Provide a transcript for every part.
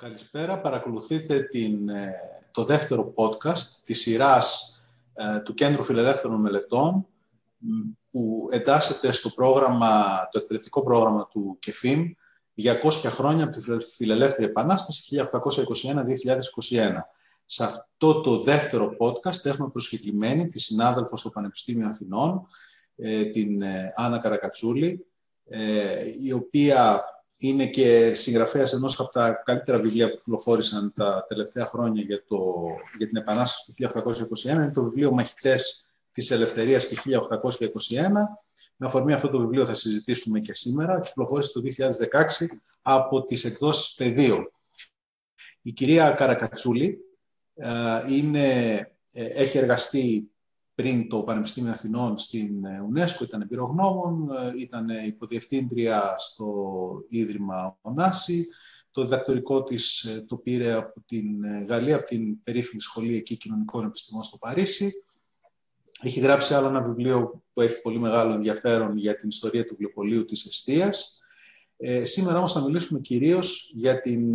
Καλησπέρα. Παρακολουθείτε την, ε, το δεύτερο podcast της σειράς ε, του Κέντρου Φιλελεύθερων Μελετών που εντάσσεται στο πρόγραμμα, το εκπαιδευτικό πρόγραμμα του ΚΕΦΙΜ 200 χρόνια από τη Φιλελεύθερη Επανάσταση 1821-2021. Σε αυτό το δεύτερο podcast έχουμε προσκεκλημένη τη συνάδελφο στο Πανεπιστήμιο Αθηνών, ε, την Άννα Καρακατσούλη, η οποία είναι και συγγραφέας ενός από τα καλύτερα βιβλία που κυκλοφόρησαν τα τελευταία χρόνια για, το, για την Επανάσταση του 1821. Είναι το βιβλίο Μαχητές της Ελευθερίας και 1821. Με αφορμή αυτό το βιβλίο θα συζητήσουμε και σήμερα. Κυκλοφόρησε το 2016 από τις εκδόσεις Πεδίο. Η κυρία Καρακατσούλη ε, είναι, ε, έχει εργαστεί πριν το Πανεπιστήμιο Αθηνών στην ε, UNESCO, ήταν εμπειρογνώμων, ε, ήταν υποδιευθύντρια στο Ίδρυμα Ωνάση. Το διδακτορικό της ε, το πήρε από την Γαλλία, από την περίφημη σχολή εκεί κοινωνικών επιστημών στο Παρίσι. Έχει γράψει άλλο ένα βιβλίο που έχει πολύ μεγάλο ενδιαφέρον για την ιστορία του βιβλιοπολίου της Εστίας. Ε, σήμερα όμως θα μιλήσουμε κυρίως για, την,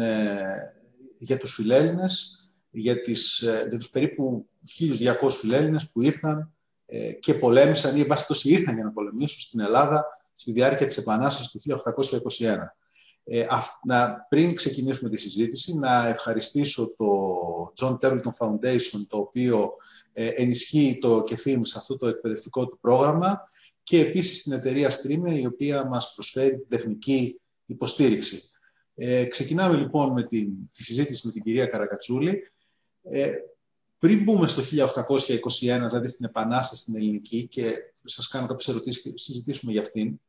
για τους φιλέλληνες, για, τις, για τους περίπου 1.200 φιλέλληνες που ήρθαν ε, και πολέμησαν ή εν πάση ήρθαν για να πολεμήσουν στην Ελλάδα στη διάρκεια της Επανάστασης του 1821. Ε, να, πριν ξεκινήσουμε τη συζήτηση, να ευχαριστήσω το John Templeton Foundation, το οποίο ε, ενισχύει το ΚΕΦΙΜ σε αυτό το εκπαιδευτικό του πρόγραμμα και επίσης την εταιρεία Streamer, η οποία μας προσφέρει την τεχνική υποστήριξη. Ε, ξεκινάμε λοιπόν με την, τη συζήτηση με την κυρία Καρακατσούλη. Ε, πριν μπούμε στο 1821, δηλαδή στην Επανάσταση στην Ελληνική και σας κάνω κάποιες ερωτήσεις και συζητήσουμε για αυτήν,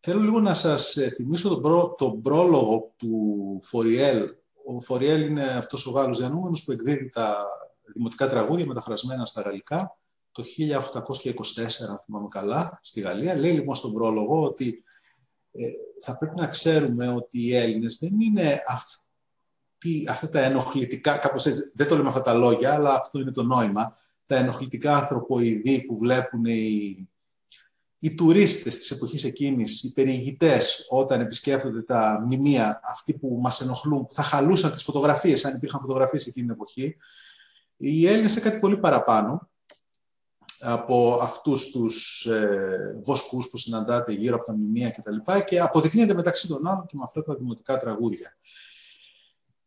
θέλω λίγο να σας ε, θυμίσω τον, προ, τον πρόλογο του Φοριέλ. Ο Φοριέλ είναι αυτός ο Γάλλος διανούμενος που εκδίδει τα δημοτικά τραγούδια μεταφρασμένα στα γαλλικά το 1824, αν θυμάμαι καλά, στη Γαλλία. Λέει λοιπόν στον πρόλογο ότι ε, θα πρέπει να ξέρουμε ότι οι Έλληνες δεν είναι αυτοί τι, αυτά τα ενοχλητικά, κάπως έτσι, δεν το λέμε αυτά τα λόγια, αλλά αυτό είναι το νόημα, τα ενοχλητικά ανθρωποειδή που βλέπουν οι, οι τουρίστες της εποχής εκείνης, οι περιηγητές, όταν επισκέφτονται τα μνημεία, αυτοί που μας ενοχλούν, που θα χαλούσαν τις φωτογραφίες, αν υπήρχαν φωτογραφίες εκείνη την εποχή, οι Έλληνες είναι κάτι πολύ παραπάνω από αυτούς τους ε, βοσκούς που συναντάτε γύρω από τα μνημεία κτλ. Και, και αποδεικνύεται μεταξύ των άλλων και με αυτά τα δημοτικά τραγούδια.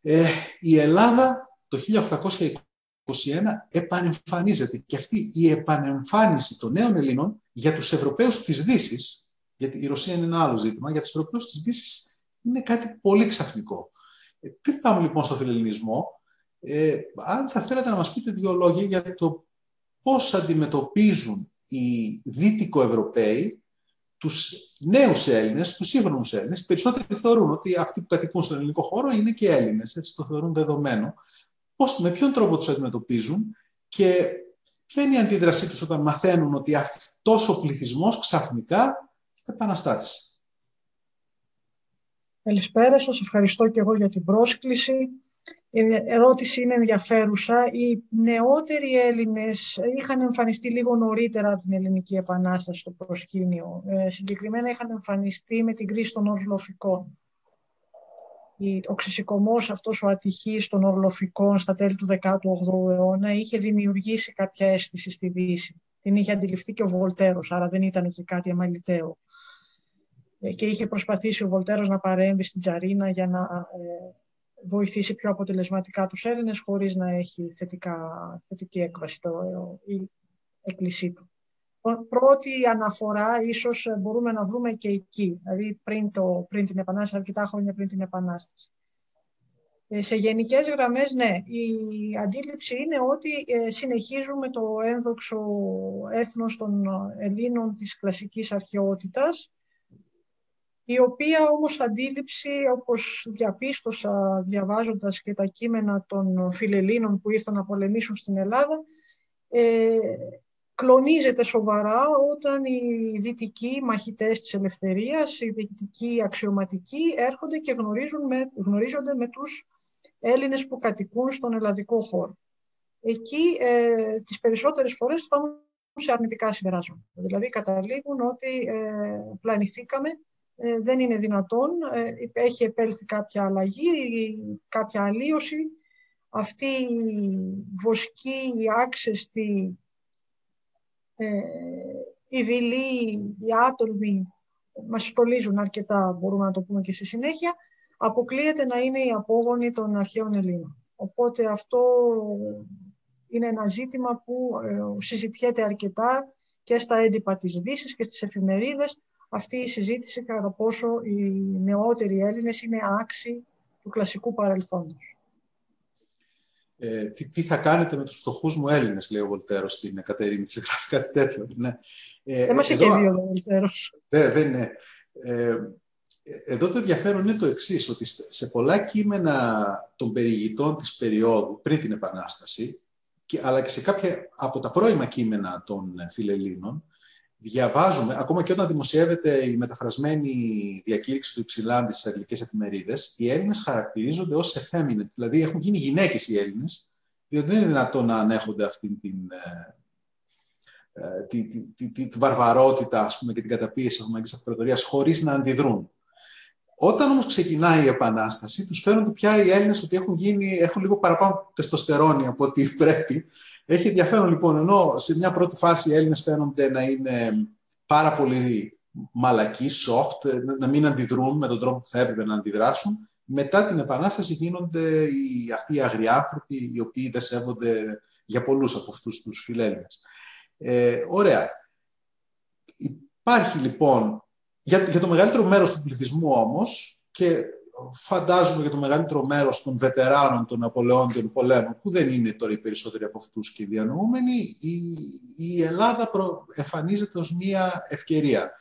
Ε, η Ελλάδα το 1821 επανεμφανίζεται και αυτή η επανεμφάνιση των νέων Ελλήνων για τους Ευρωπαίους της Δύσης, γιατί η Ρωσία είναι ένα άλλο ζήτημα, για τους Ευρωπαίους της Δύσης είναι κάτι πολύ ξαφνικό. Ε, πριν πάμε λοιπόν στο φιλελληνισμό, ε, αν θα θέλατε να μας πείτε δύο λόγια για το πώς αντιμετωπίζουν οι Δυτικοευρωπαίοι τους νέους Έλληνες, τους σύγχρονους Έλληνες. Περισσότεροι θεωρούν ότι αυτοί που κατοικούν στον ελληνικό χώρο είναι και Έλληνες, έτσι το θεωρούν δεδομένο. Πώς, με ποιον τρόπο τους αντιμετωπίζουν και ποια είναι η αντίδρασή τους όταν μαθαίνουν ότι αυτός ο πληθυσμός ξαφνικά επαναστάτησε; Καλησπέρα σας, ευχαριστώ και εγώ για την πρόσκληση. Η ερώτηση είναι ενδιαφέρουσα. Οι νεότεροι Έλληνες είχαν εμφανιστεί λίγο νωρίτερα από την Ελληνική Επανάσταση στο προσκήνιο. Ε, συγκεκριμένα είχαν εμφανιστεί με την κρίση των ορλοφικών. Ο ξεσηκωμός αυτός ο ατυχής των ορλοφικών στα τέλη του 18ου αιώνα είχε δημιουργήσει κάποια αίσθηση στη Δύση. Την είχε αντιληφθεί και ο Βολτέρος, άρα δεν ήταν και κάτι αμαλυτέο. Ε, και είχε προσπαθήσει ο Βολτέρος να παρέμβει στην Τζαρίνα για να ε, βοηθήσει πιο αποτελεσματικά τους Έλληνες χωρίς να έχει θετικά, θετική έκβαση το, η έκκλησή του. Πρώτη αναφορά ίσως μπορούμε να βρούμε και εκεί, δηλαδή πριν, το, πριν την Επανάσταση, αρκετά χρόνια πριν την Επανάσταση. Ε, σε γενικές γραμμές, ναι, η αντίληψη είναι ότι ε, συνεχίζουμε το ένδοξο έθνος των Ελλήνων της κλασικής αρχαιότητας, η οποία όμως αντίληψη, όπως διαπίστωσα διαβάζοντας και τα κείμενα των φιλελλήνων που ήρθαν να πολεμήσουν στην Ελλάδα, ε, κλονίζεται σοβαρά όταν οι δυτικοί μαχητές της ελευθερίας, οι δυτικοί αξιωματικοί έρχονται και γνωρίζουν με, γνωρίζονται με τους Έλληνες που κατοικούν στον ελλαδικό χώρο. Εκεί ε, τις περισσότερες φορές φτάνουν σε αρνητικά συμπεράσματα. Δηλαδή καταλήγουν ότι ε, πλανηθήκαμε ε, δεν είναι δυνατόν. Ε, έχει επέλθει κάποια αλλαγή, κάποια αλλίωση. Αυτή η βοσκή, η άξεστη, ε, η δειλή, η άτολμη, μας στολίζουν αρκετά, μπορούμε να το πούμε και στη συνέχεια, αποκλείεται να είναι η απόγονη των αρχαίων Ελλήνων. Οπότε αυτό είναι ένα ζήτημα που συζητιέται αρκετά και στα έντυπα της Δύσης και στις εφημερίδες αυτή η συζήτηση κατά πόσο οι νεότεροι Έλληνες είναι άξιοι του κλασικού παρελθόντος. Ε, τι, τι, θα κάνετε με τους φτωχούς μου Έλληνες, λέει ο Βολτέρος στην Κατερίνη, της γράφει κάτι τέτοιο. Ναι. Ε, δεν μας είχε δύο ο Βολτέρος. Δεν, δεν είναι. Ε, εδώ το ενδιαφέρον είναι το εξής, ότι σε πολλά κείμενα των περιηγητών της περίοδου, πριν την Επανάσταση, αλλά και σε κάποια από τα πρώιμα κείμενα των φιλελλήνων, διαβάζουμε, ακόμα και όταν δημοσιεύεται η μεταφρασμένη διακήρυξη του Υψηλάντη στις αγγλικές εφημερίδες, οι Έλληνες χαρακτηρίζονται ως effeminate, δηλαδή έχουν γίνει γυναίκες οι Έλληνες, διότι δεν είναι δυνατόν να ανέχονται αυτή την, ε, ε, τη, τη, τη, τη, τη, βαρβαρότητα ας πούμε, και την καταπίεση τη Οθωμανική Αυτοκρατορία χωρίς να αντιδρούν. Όταν όμως ξεκινάει η Επανάσταση, τους φαίνονται πια οι Έλληνες ότι έχουν, γίνει, έχουν λίγο παραπάνω τεστοστερόνι από ό,τι πρέπει. Έχει ενδιαφέρον λοιπόν, ενώ σε μια πρώτη φάση οι Έλληνες φαίνονται να είναι πάρα πολύ μαλακοί, soft, να μην αντιδρούν με τον τρόπο που θα έπρεπε να αντιδράσουν. Μετά την Επανάσταση γίνονται οι, αυτοί οι αγριάνθρωποι, οι οποίοι δεν σέβονται για πολλούς από αυτούς τους φιλέλληνες. Ε, ωραία. Υπάρχει λοιπόν για, για το μεγαλύτερο μέρος του πληθυσμού όμως και φαντάζομαι για το μεγαλύτερο μέρος των βετεράνων των Ναπολεόντων πολέμων, που δεν είναι τώρα οι περισσότεροι από αυτούς και οι διανοούμενοι, η, η Ελλάδα προ, εμφανίζεται ως μία ευκαιρία.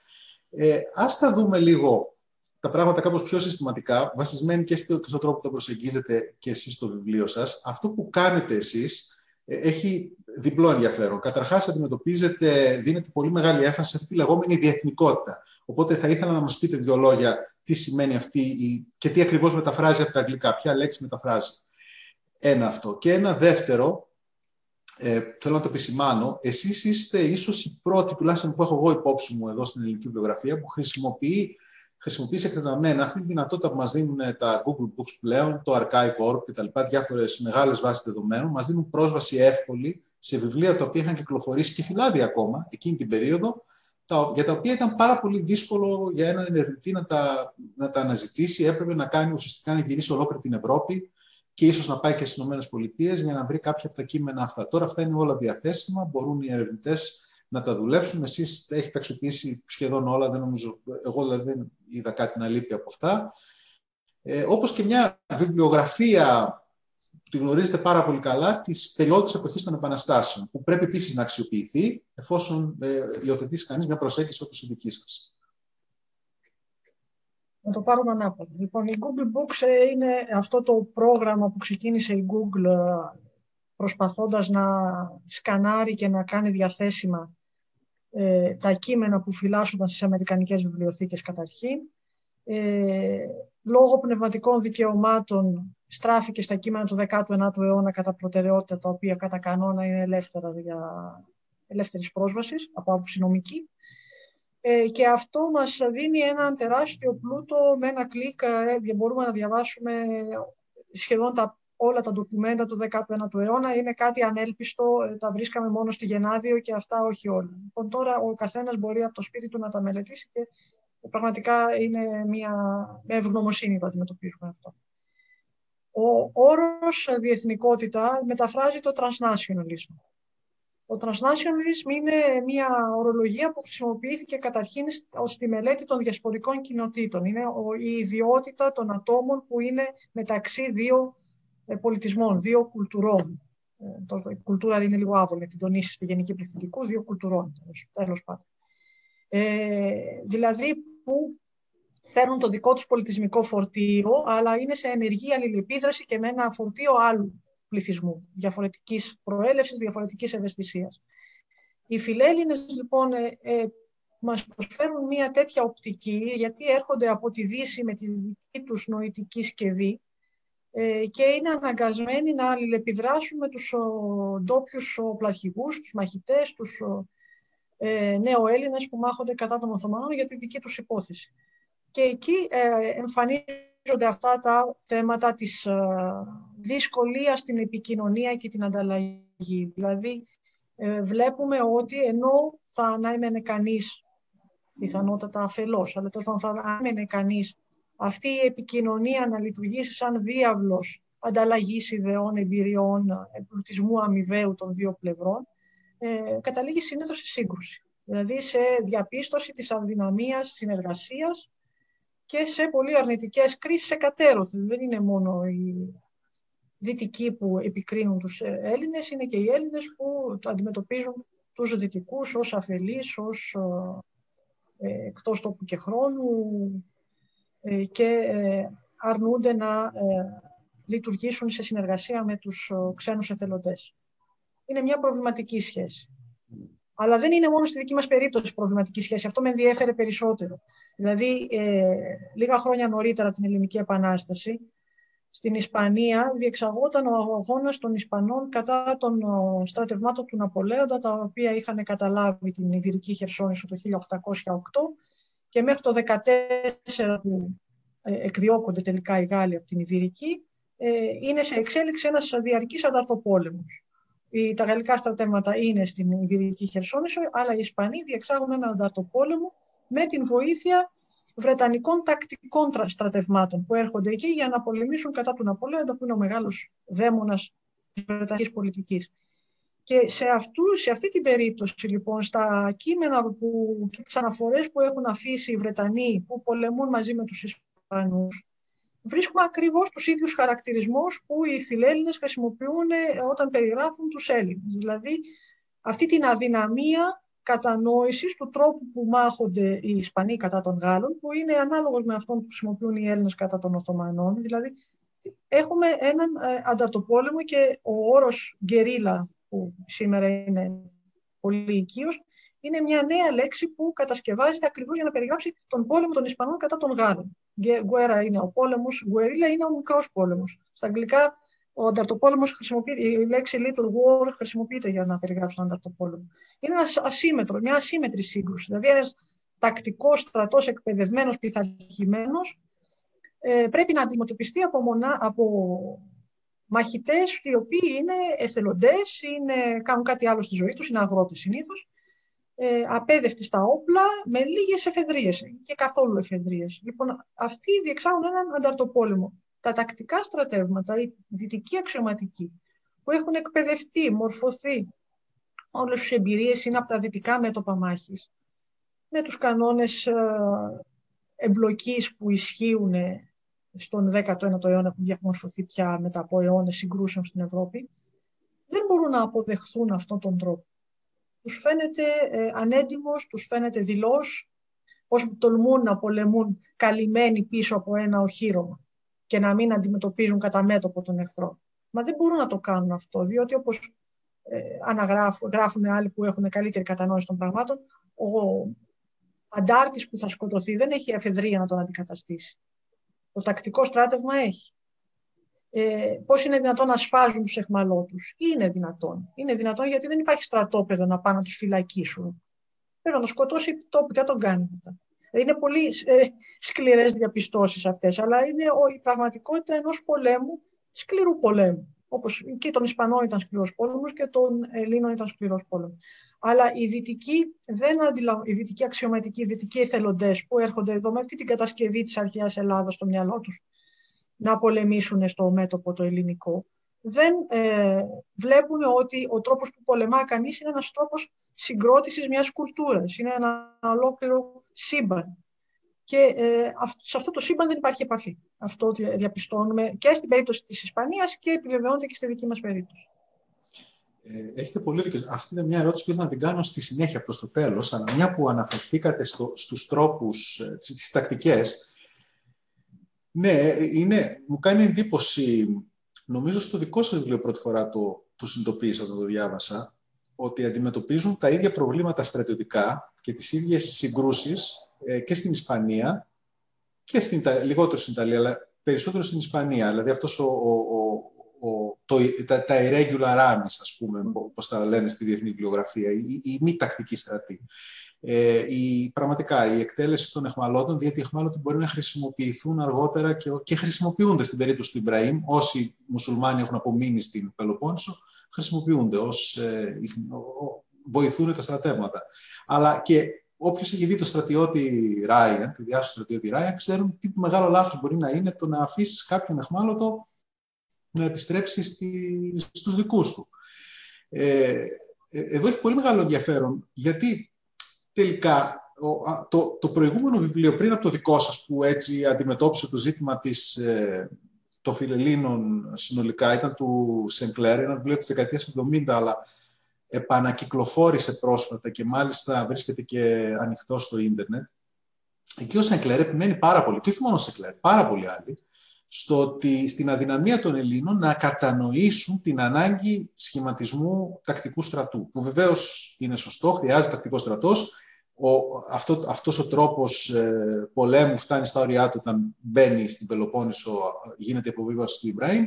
Ε, ας τα δούμε λίγο τα πράγματα κάπως πιο συστηματικά, βασισμένοι και στον τρόπο που τα προσεγγίζετε και εσείς στο βιβλίο σας. Αυτό που κάνετε εσείς ε, έχει διπλό ενδιαφέρον. Καταρχάς, αντιμετωπίζετε, δίνετε πολύ μεγάλη έμφαση σε αυτή τη λεγόμενη διεθνικότητα. Οπότε θα ήθελα να μας πείτε δύο λόγια τι σημαίνει αυτή η... και τι ακριβώς μεταφράζει από τα αγγλικά, ποια λέξη μεταφράζει. Ένα αυτό. Και ένα δεύτερο, ε, θέλω να το επισημάνω, εσείς είστε ίσως οι πρώτοι, τουλάχιστον που έχω εγώ υπόψη μου εδώ στην ελληνική βιβλιογραφία, που χρησιμοποιεί χρησιμοποιεί εκτεταμένα αυτή τη δυνατότητα που μας δίνουν τα Google Books πλέον, το Archive.org και τα λοιπά, διάφορες μεγάλες βάσεις δεδομένων, μας δίνουν πρόσβαση εύκολη σε βιβλία τα οποία είχαν κυκλοφορήσει και φυλάδια ακόμα εκείνη την περίοδο, για τα οποία ήταν πάρα πολύ δύσκολο για έναν ερευνητή να τα, να τα αναζητήσει. Έπρεπε να κάνει ουσιαστικά να γυρίσει ολόκληρη την Ευρώπη και ίσως να πάει και στις ΗΠΑ για να βρει κάποια από τα κείμενα αυτά. Τώρα αυτά είναι όλα διαθέσιμα, μπορούν οι ερευνητές να τα δουλέψουν. Εσείς έχετε αξιοποιήσει σχεδόν όλα, δεν νομίζω, εγώ δηλαδή δεν είδα κάτι να λείπει από αυτά. Ε, όπως και μια βιβλιογραφία τη γνωρίζετε πάρα πολύ καλά, τη περίοδου της εποχής των Επαναστάσεων, που πρέπει επίσης να αξιοποιηθεί, εφόσον ε, υιοθετήσει κανείς μια προσέγγιση όπως η δική σας. Να το πάρουμε ανάποδα. Λοιπόν, η Google Books ε, είναι αυτό το πρόγραμμα που ξεκίνησε η Google ε, προσπαθώντας να σκανάρει και να κάνει διαθέσιμα ε, τα κείμενα που φυλάσσονταν στις Αμερικανικές βιβλιοθήκες καταρχήν. Ε, λόγω πνευματικών δικαιωμάτων στράφηκε στα κείμενα του 19ου αιώνα κατά προτεραιότητα, τα οποία κατά κανόνα είναι ελεύθερα για ελεύθερης πρόσβασης από άποψη νομική. Ε, και αυτό μας δίνει έναν τεράστιο πλούτο με ένα κλικ. Ε, μπορούμε να διαβάσουμε σχεδόν τα, όλα τα ντοκουμέντα του 19ου αιώνα. Είναι κάτι ανέλπιστο, ε, τα βρίσκαμε μόνο στη Γενάδιο και αυτά όχι όλα. Λοιπόν, τώρα ο καθένας μπορεί από το σπίτι του να τα μελετήσει και πραγματικά είναι μια, μια ευγνωμοσύνη που αντιμετωπίζουμε αυτό. Ο όρος διεθνικότητα μεταφράζει το transnationalism. Το transnationalism είναι μια ορολογία που χρησιμοποιήθηκε καταρχήν στη μελέτη των διασπορικών κοινοτήτων. Είναι η ιδιότητα των ατόμων που είναι μεταξύ δύο ε, πολιτισμών, δύο κουλτουρών. Ε, η κουλτούρα είναι λίγο άβολη, την τονίσεις στη γενική πληθυντικού, δύο κουλτουρών, τέλος πάντων. Ε, δηλαδή που φέρνουν το δικό τους πολιτισμικό φορτίο, αλλά είναι σε ενεργή αλληλεπίδραση και με ένα φορτίο άλλου πληθυσμού, διαφορετικής προέλευσης, διαφορετικής ευαισθησίας. Οι φιλέλληνες, λοιπόν, ε, ε, μας προσφέρουν μια τέτοια οπτική, γιατί έρχονται από τη Δύση με τη δική τους νοητική σκευή ε, και είναι αναγκασμένοι να αλληλεπιδράσουν με τους ντόπιους πλαρχηγούς, τους μαχητές, τους ε, Έλληνες που μάχονται κατά των Οθωμανών για τη δική τους υπόθεση. Και εκεί ε, εμφανίζονται αυτά τα θέματα της ε, δυσκολίας στην επικοινωνία και την ανταλλαγή. Δηλαδή, ε, βλέπουμε ότι ενώ θα ανάμενε κανείς, πιθανότατα αφελώς, αλλά τέλος θα ανάμενε κανείς αυτή η επικοινωνία να λειτουργήσει σαν διάβλος ανταλλαγής ιδεών, εμπειριών, εμπλουτισμού αμοιβαίου των δύο πλευρών, ε, καταλήγει συνήθως σε σύγκρουση. Δηλαδή σε διαπίστωση της αδυναμίας συνεργασίας και σε πολύ αρνητικές κρίσεις εκατέρωθεν. Δεν είναι μόνο οι δυτικοί που επικρίνουν τους Έλληνες, είναι και οι Έλληνες που αντιμετωπίζουν τους δυτικούς ως αφελείς, ως ε, εκτός τόπου και χρόνου ε, και ε, αρνούνται να ε, λειτουργήσουν σε συνεργασία με τους ξένους εθελοντές. Είναι μια προβληματική σχέση. Αλλά δεν είναι μόνο στη δική μας περίπτωση προβληματική σχέση. Αυτό με ενδιέφερε περισσότερο. Δηλαδή, ε, λίγα χρόνια νωρίτερα την Ελληνική Επανάσταση, στην Ισπανία διεξαγόταν ο αγώνας των Ισπανών κατά των στρατευμάτων του Ναπολέοντα, τα οποία είχαν καταλάβει την Ιβυρική Χερσόνησο το 1808 και μέχρι το 14 που ε, εκδιώκονται τελικά οι Γάλλοι από την Ιβυρική, ε, είναι σε εξέλιξη ένας διαρκής ανταρτοπόλεμος τα γαλλικά στρατεύματα είναι στην Ιβηρική Χερσόνησο, αλλά οι Ισπανοί διεξάγουν έναν ανταρτοπόλεμο με την βοήθεια Βρετανικών τακτικών στρατευμάτων που έρχονται εκεί για να πολεμήσουν κατά του Ναπολέοντα, που είναι ο μεγάλος δαίμονας της Βρετανικής πολιτικής. Και σε, αυτού, σε αυτή την περίπτωση, λοιπόν, στα κείμενα που, και τις αναφορές που έχουν αφήσει οι Βρετανοί που πολεμούν μαζί με τους Ισπανούς, βρίσκουμε ακριβώς τους ίδιους χαρακτηρισμούς που οι φιλέλληνες χρησιμοποιούν ε, όταν περιγράφουν τους Έλληνες. Δηλαδή, αυτή την αδυναμία κατανόησης του τρόπου που μάχονται οι Ισπανοί κατά των Γάλλων, που είναι ανάλογος με αυτόν που χρησιμοποιούν οι Έλληνες κατά των Οθωμανών. Δηλαδή, έχουμε έναν ε, ανταρτοπόλεμο και ο όρος γκερίλα, που σήμερα είναι πολύ οικείος, είναι μια νέα λέξη που κατασκευάζεται ακριβώς για να περιγράψει τον πόλεμο των Ισπανών κατά των Γάλλων. Γκουέρα είναι ο πόλεμος, γκουερίλα είναι ο μικρός πόλεμος. Στα αγγλικά ο ανταρτοπόλεμος χρησιμοποιείται, η λέξη little war χρησιμοποιείται για να περιγράψει τον ανταρτοπόλεμο. Είναι ένας ασύμετρο, μια ασύμετρη σύγκρουση. Δηλαδή ένας τακτικός στρατός εκπαιδευμένος, πειθαρχημένος, ε, πρέπει να αντιμετωπιστεί από, μονά, από μαχητές οι οποίοι είναι εθελοντές, είναι, κάνουν κάτι άλλο στη ζωή τους, είναι αγρότες συνήθως ε, απέδευτοι στα όπλα με λίγες εφεδρίες και καθόλου εφεδρίες. Λοιπόν, αυτοί διεξάγουν έναν ανταρτοπόλεμο. Τα τακτικά στρατεύματα, οι δυτικοί αξιωματικοί, που έχουν εκπαιδευτεί, μορφωθεί, όλες τις εμπειρίες είναι από τα δυτικά μέτωπα μάχης, με τους κανόνες ε, εμπλοκής που ισχύουν στον 19ο αιώνα που διαμορφωθεί πια μετά από αιώνες συγκρούσεων στην Ευρώπη, δεν μπορούν να αποδεχθούν αυτόν τον τρόπο τους φαίνεται ε, ανέντιμος, τους φαίνεται δηλός, πώς τολμούν να πολεμούν καλυμμένοι πίσω από ένα οχύρωμα και να μην αντιμετωπίζουν κατά μέτωπο τον εχθρό. Μα δεν μπορούν να το κάνουν αυτό, διότι όπως ε, αναγράφουν, γράφουν άλλοι που έχουν καλύτερη κατανόηση των πραγμάτων, ο αντάρτης που θα σκοτωθεί δεν έχει εφεδρεία να τον αντικαταστήσει. Το τακτικό στράτευμα έχει ε, πώς είναι δυνατόν να σφάζουν τους εχμαλώτους. Είναι δυνατόν. Είναι δυνατόν γιατί δεν υπάρχει στρατόπεδο να πάνε να τους φυλακίσουν. Πρέπει να τον σκοτώσει τόπου, τι θα τον κάνει μετά. Είναι πολύ ε, σκληρές διαπιστώσεις αυτές, αλλά είναι η πραγματικότητα ενός πολέμου, σκληρού πολέμου. Όπως και των Ισπανών ήταν σκληρός πόλεμος και των Ελλήνων ήταν σκληρός πόλεμος. Αλλά οι δυτικοί, δεν αντιλα... οι δυτικοί αξιωματικοί, οι δυτικοί εθελοντές που έρχονται εδώ με αυτή την κατασκευή της αρχαίας Ελλάδας στο μυαλό τους, να πολεμήσουν στο μέτωπο το ελληνικό, δεν ε, βλέπουν ότι ο τρόπος που πολεμά κανείς είναι ένας τρόπος συγκρότησης μιας κουλτούρας. Είναι ένα ολόκληρο σύμπαν. Και ε, σε αυτό το σύμπαν δεν υπάρχει επαφή. Αυτό διαπιστώνουμε και στην περίπτωση της Ισπανίας και επιβεβαιώνεται και στη δική μας περίπτωση. Ε, έχετε πολύ δίκιο. Αυτή είναι μια ερώτηση που ήθελα να την κάνω στη συνέχεια προς το τέλος, αλλά μια που αναφερθήκατε στο, στους τρόπους, ε, στις τακτικές, ναι, είναι, μου κάνει εντύπωση, νομίζω στο δικό σας βιβλίο πρώτη φορά το, το συνειδητοποίησα όταν το διάβασα, ότι αντιμετωπίζουν τα ίδια προβλήματα στρατιωτικά και τις ίδιες συγκρούσεις ε, και στην Ισπανία και στην, λιγότερο στην Ιταλία, αλλά περισσότερο στην Ισπανία. Δηλαδή αυτός ο, ο, ο, το, τα, τα irregular armies, ας πούμε, όπως τα λένε στη διεθνή βιβλιογραφία, η, η, η μη τακτική στρατή. Ε, η, πραγματικά η εκτέλεση των εχμαλώτων, διότι οι εχμάλωτοι μπορεί να χρησιμοποιηθούν αργότερα και, και χρησιμοποιούνται στην περίπτωση του Ιμπραήμ. Όσοι μουσουλμάνοι έχουν απομείνει στην Πελοπόννησο, χρησιμοποιούνται ως, ε, βοηθούν τα στρατεύματα. Αλλά και όποιος έχει δει το στρατιώτη Ράιαν, τη διάσωση του στρατιώτη Ράιαν, ξέρουν τι μεγάλο λάθος μπορεί να είναι το να αφήσεις κάποιον εχμάλωτο να επιστρέψει στη, στους δικούς του. Ε, ε, εδώ έχει πολύ μεγάλο ενδιαφέρον, γιατί τελικά το, το προηγούμενο βιβλίο πριν από το δικό σας που έτσι αντιμετώπισε το ζήτημα της, ε, των φιλελλήνων συνολικά ήταν του Σενκλέρ, ένα βιβλίο της δεκαετίας 70, αλλά επανακυκλοφόρησε πρόσφατα και μάλιστα βρίσκεται και ανοιχτό στο ίντερνετ. Εκεί ο Σενκλέρ επιμένει πάρα πολύ, και όχι μόνο ο Σενκλέρ, πάρα πολλοί άλλοι, στο ότι στην αδυναμία των Ελλήνων να κατανοήσουν την ανάγκη σχηματισμού τακτικού στρατού, που βεβαίως είναι σωστό, χρειάζεται τακτικός στρατός, ο, αυτό, αυτός ο τρόπος ε, πολέμου φτάνει στα όρια του όταν μπαίνει στην Πελοπόννησο, γίνεται υποβίβαση του Ιμπραήμ,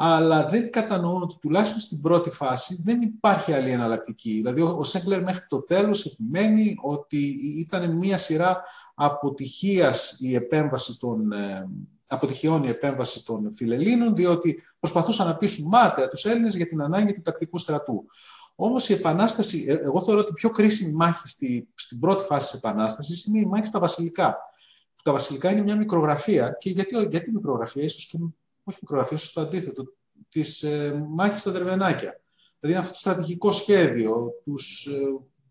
αλλά δεν κατανοούν ότι τουλάχιστον στην πρώτη φάση δεν υπάρχει άλλη εναλλακτική. Δηλαδή, ο Σέγκλερ μέχρι το τέλος επιμένει ότι ήταν μία σειρά αποτυχίας η επέμβαση των, ε, αποτυχιών η επέμβαση των φιλελλήνων, διότι προσπαθούσαν να πείσουν μάταια τους Έλληνες για την ανάγκη του τακτικού στρατού. Όμως η Επανάσταση, ε, εγώ θεωρώ ότι η πιο κρίσιμη μάχη στη, στην πρώτη φάση της Επανάστασης είναι η μάχη στα βασιλικά. Τα βασιλικά είναι μια μικρογραφία και γιατί, γιατί μικρογραφία, ίσως και όχι μικρογραφία, ίσως το αντίθετο, της ε, μάχης στα Δερβενάκια. Δηλαδή είναι αυτό το στρατηγικό σχέδιο τους, ε,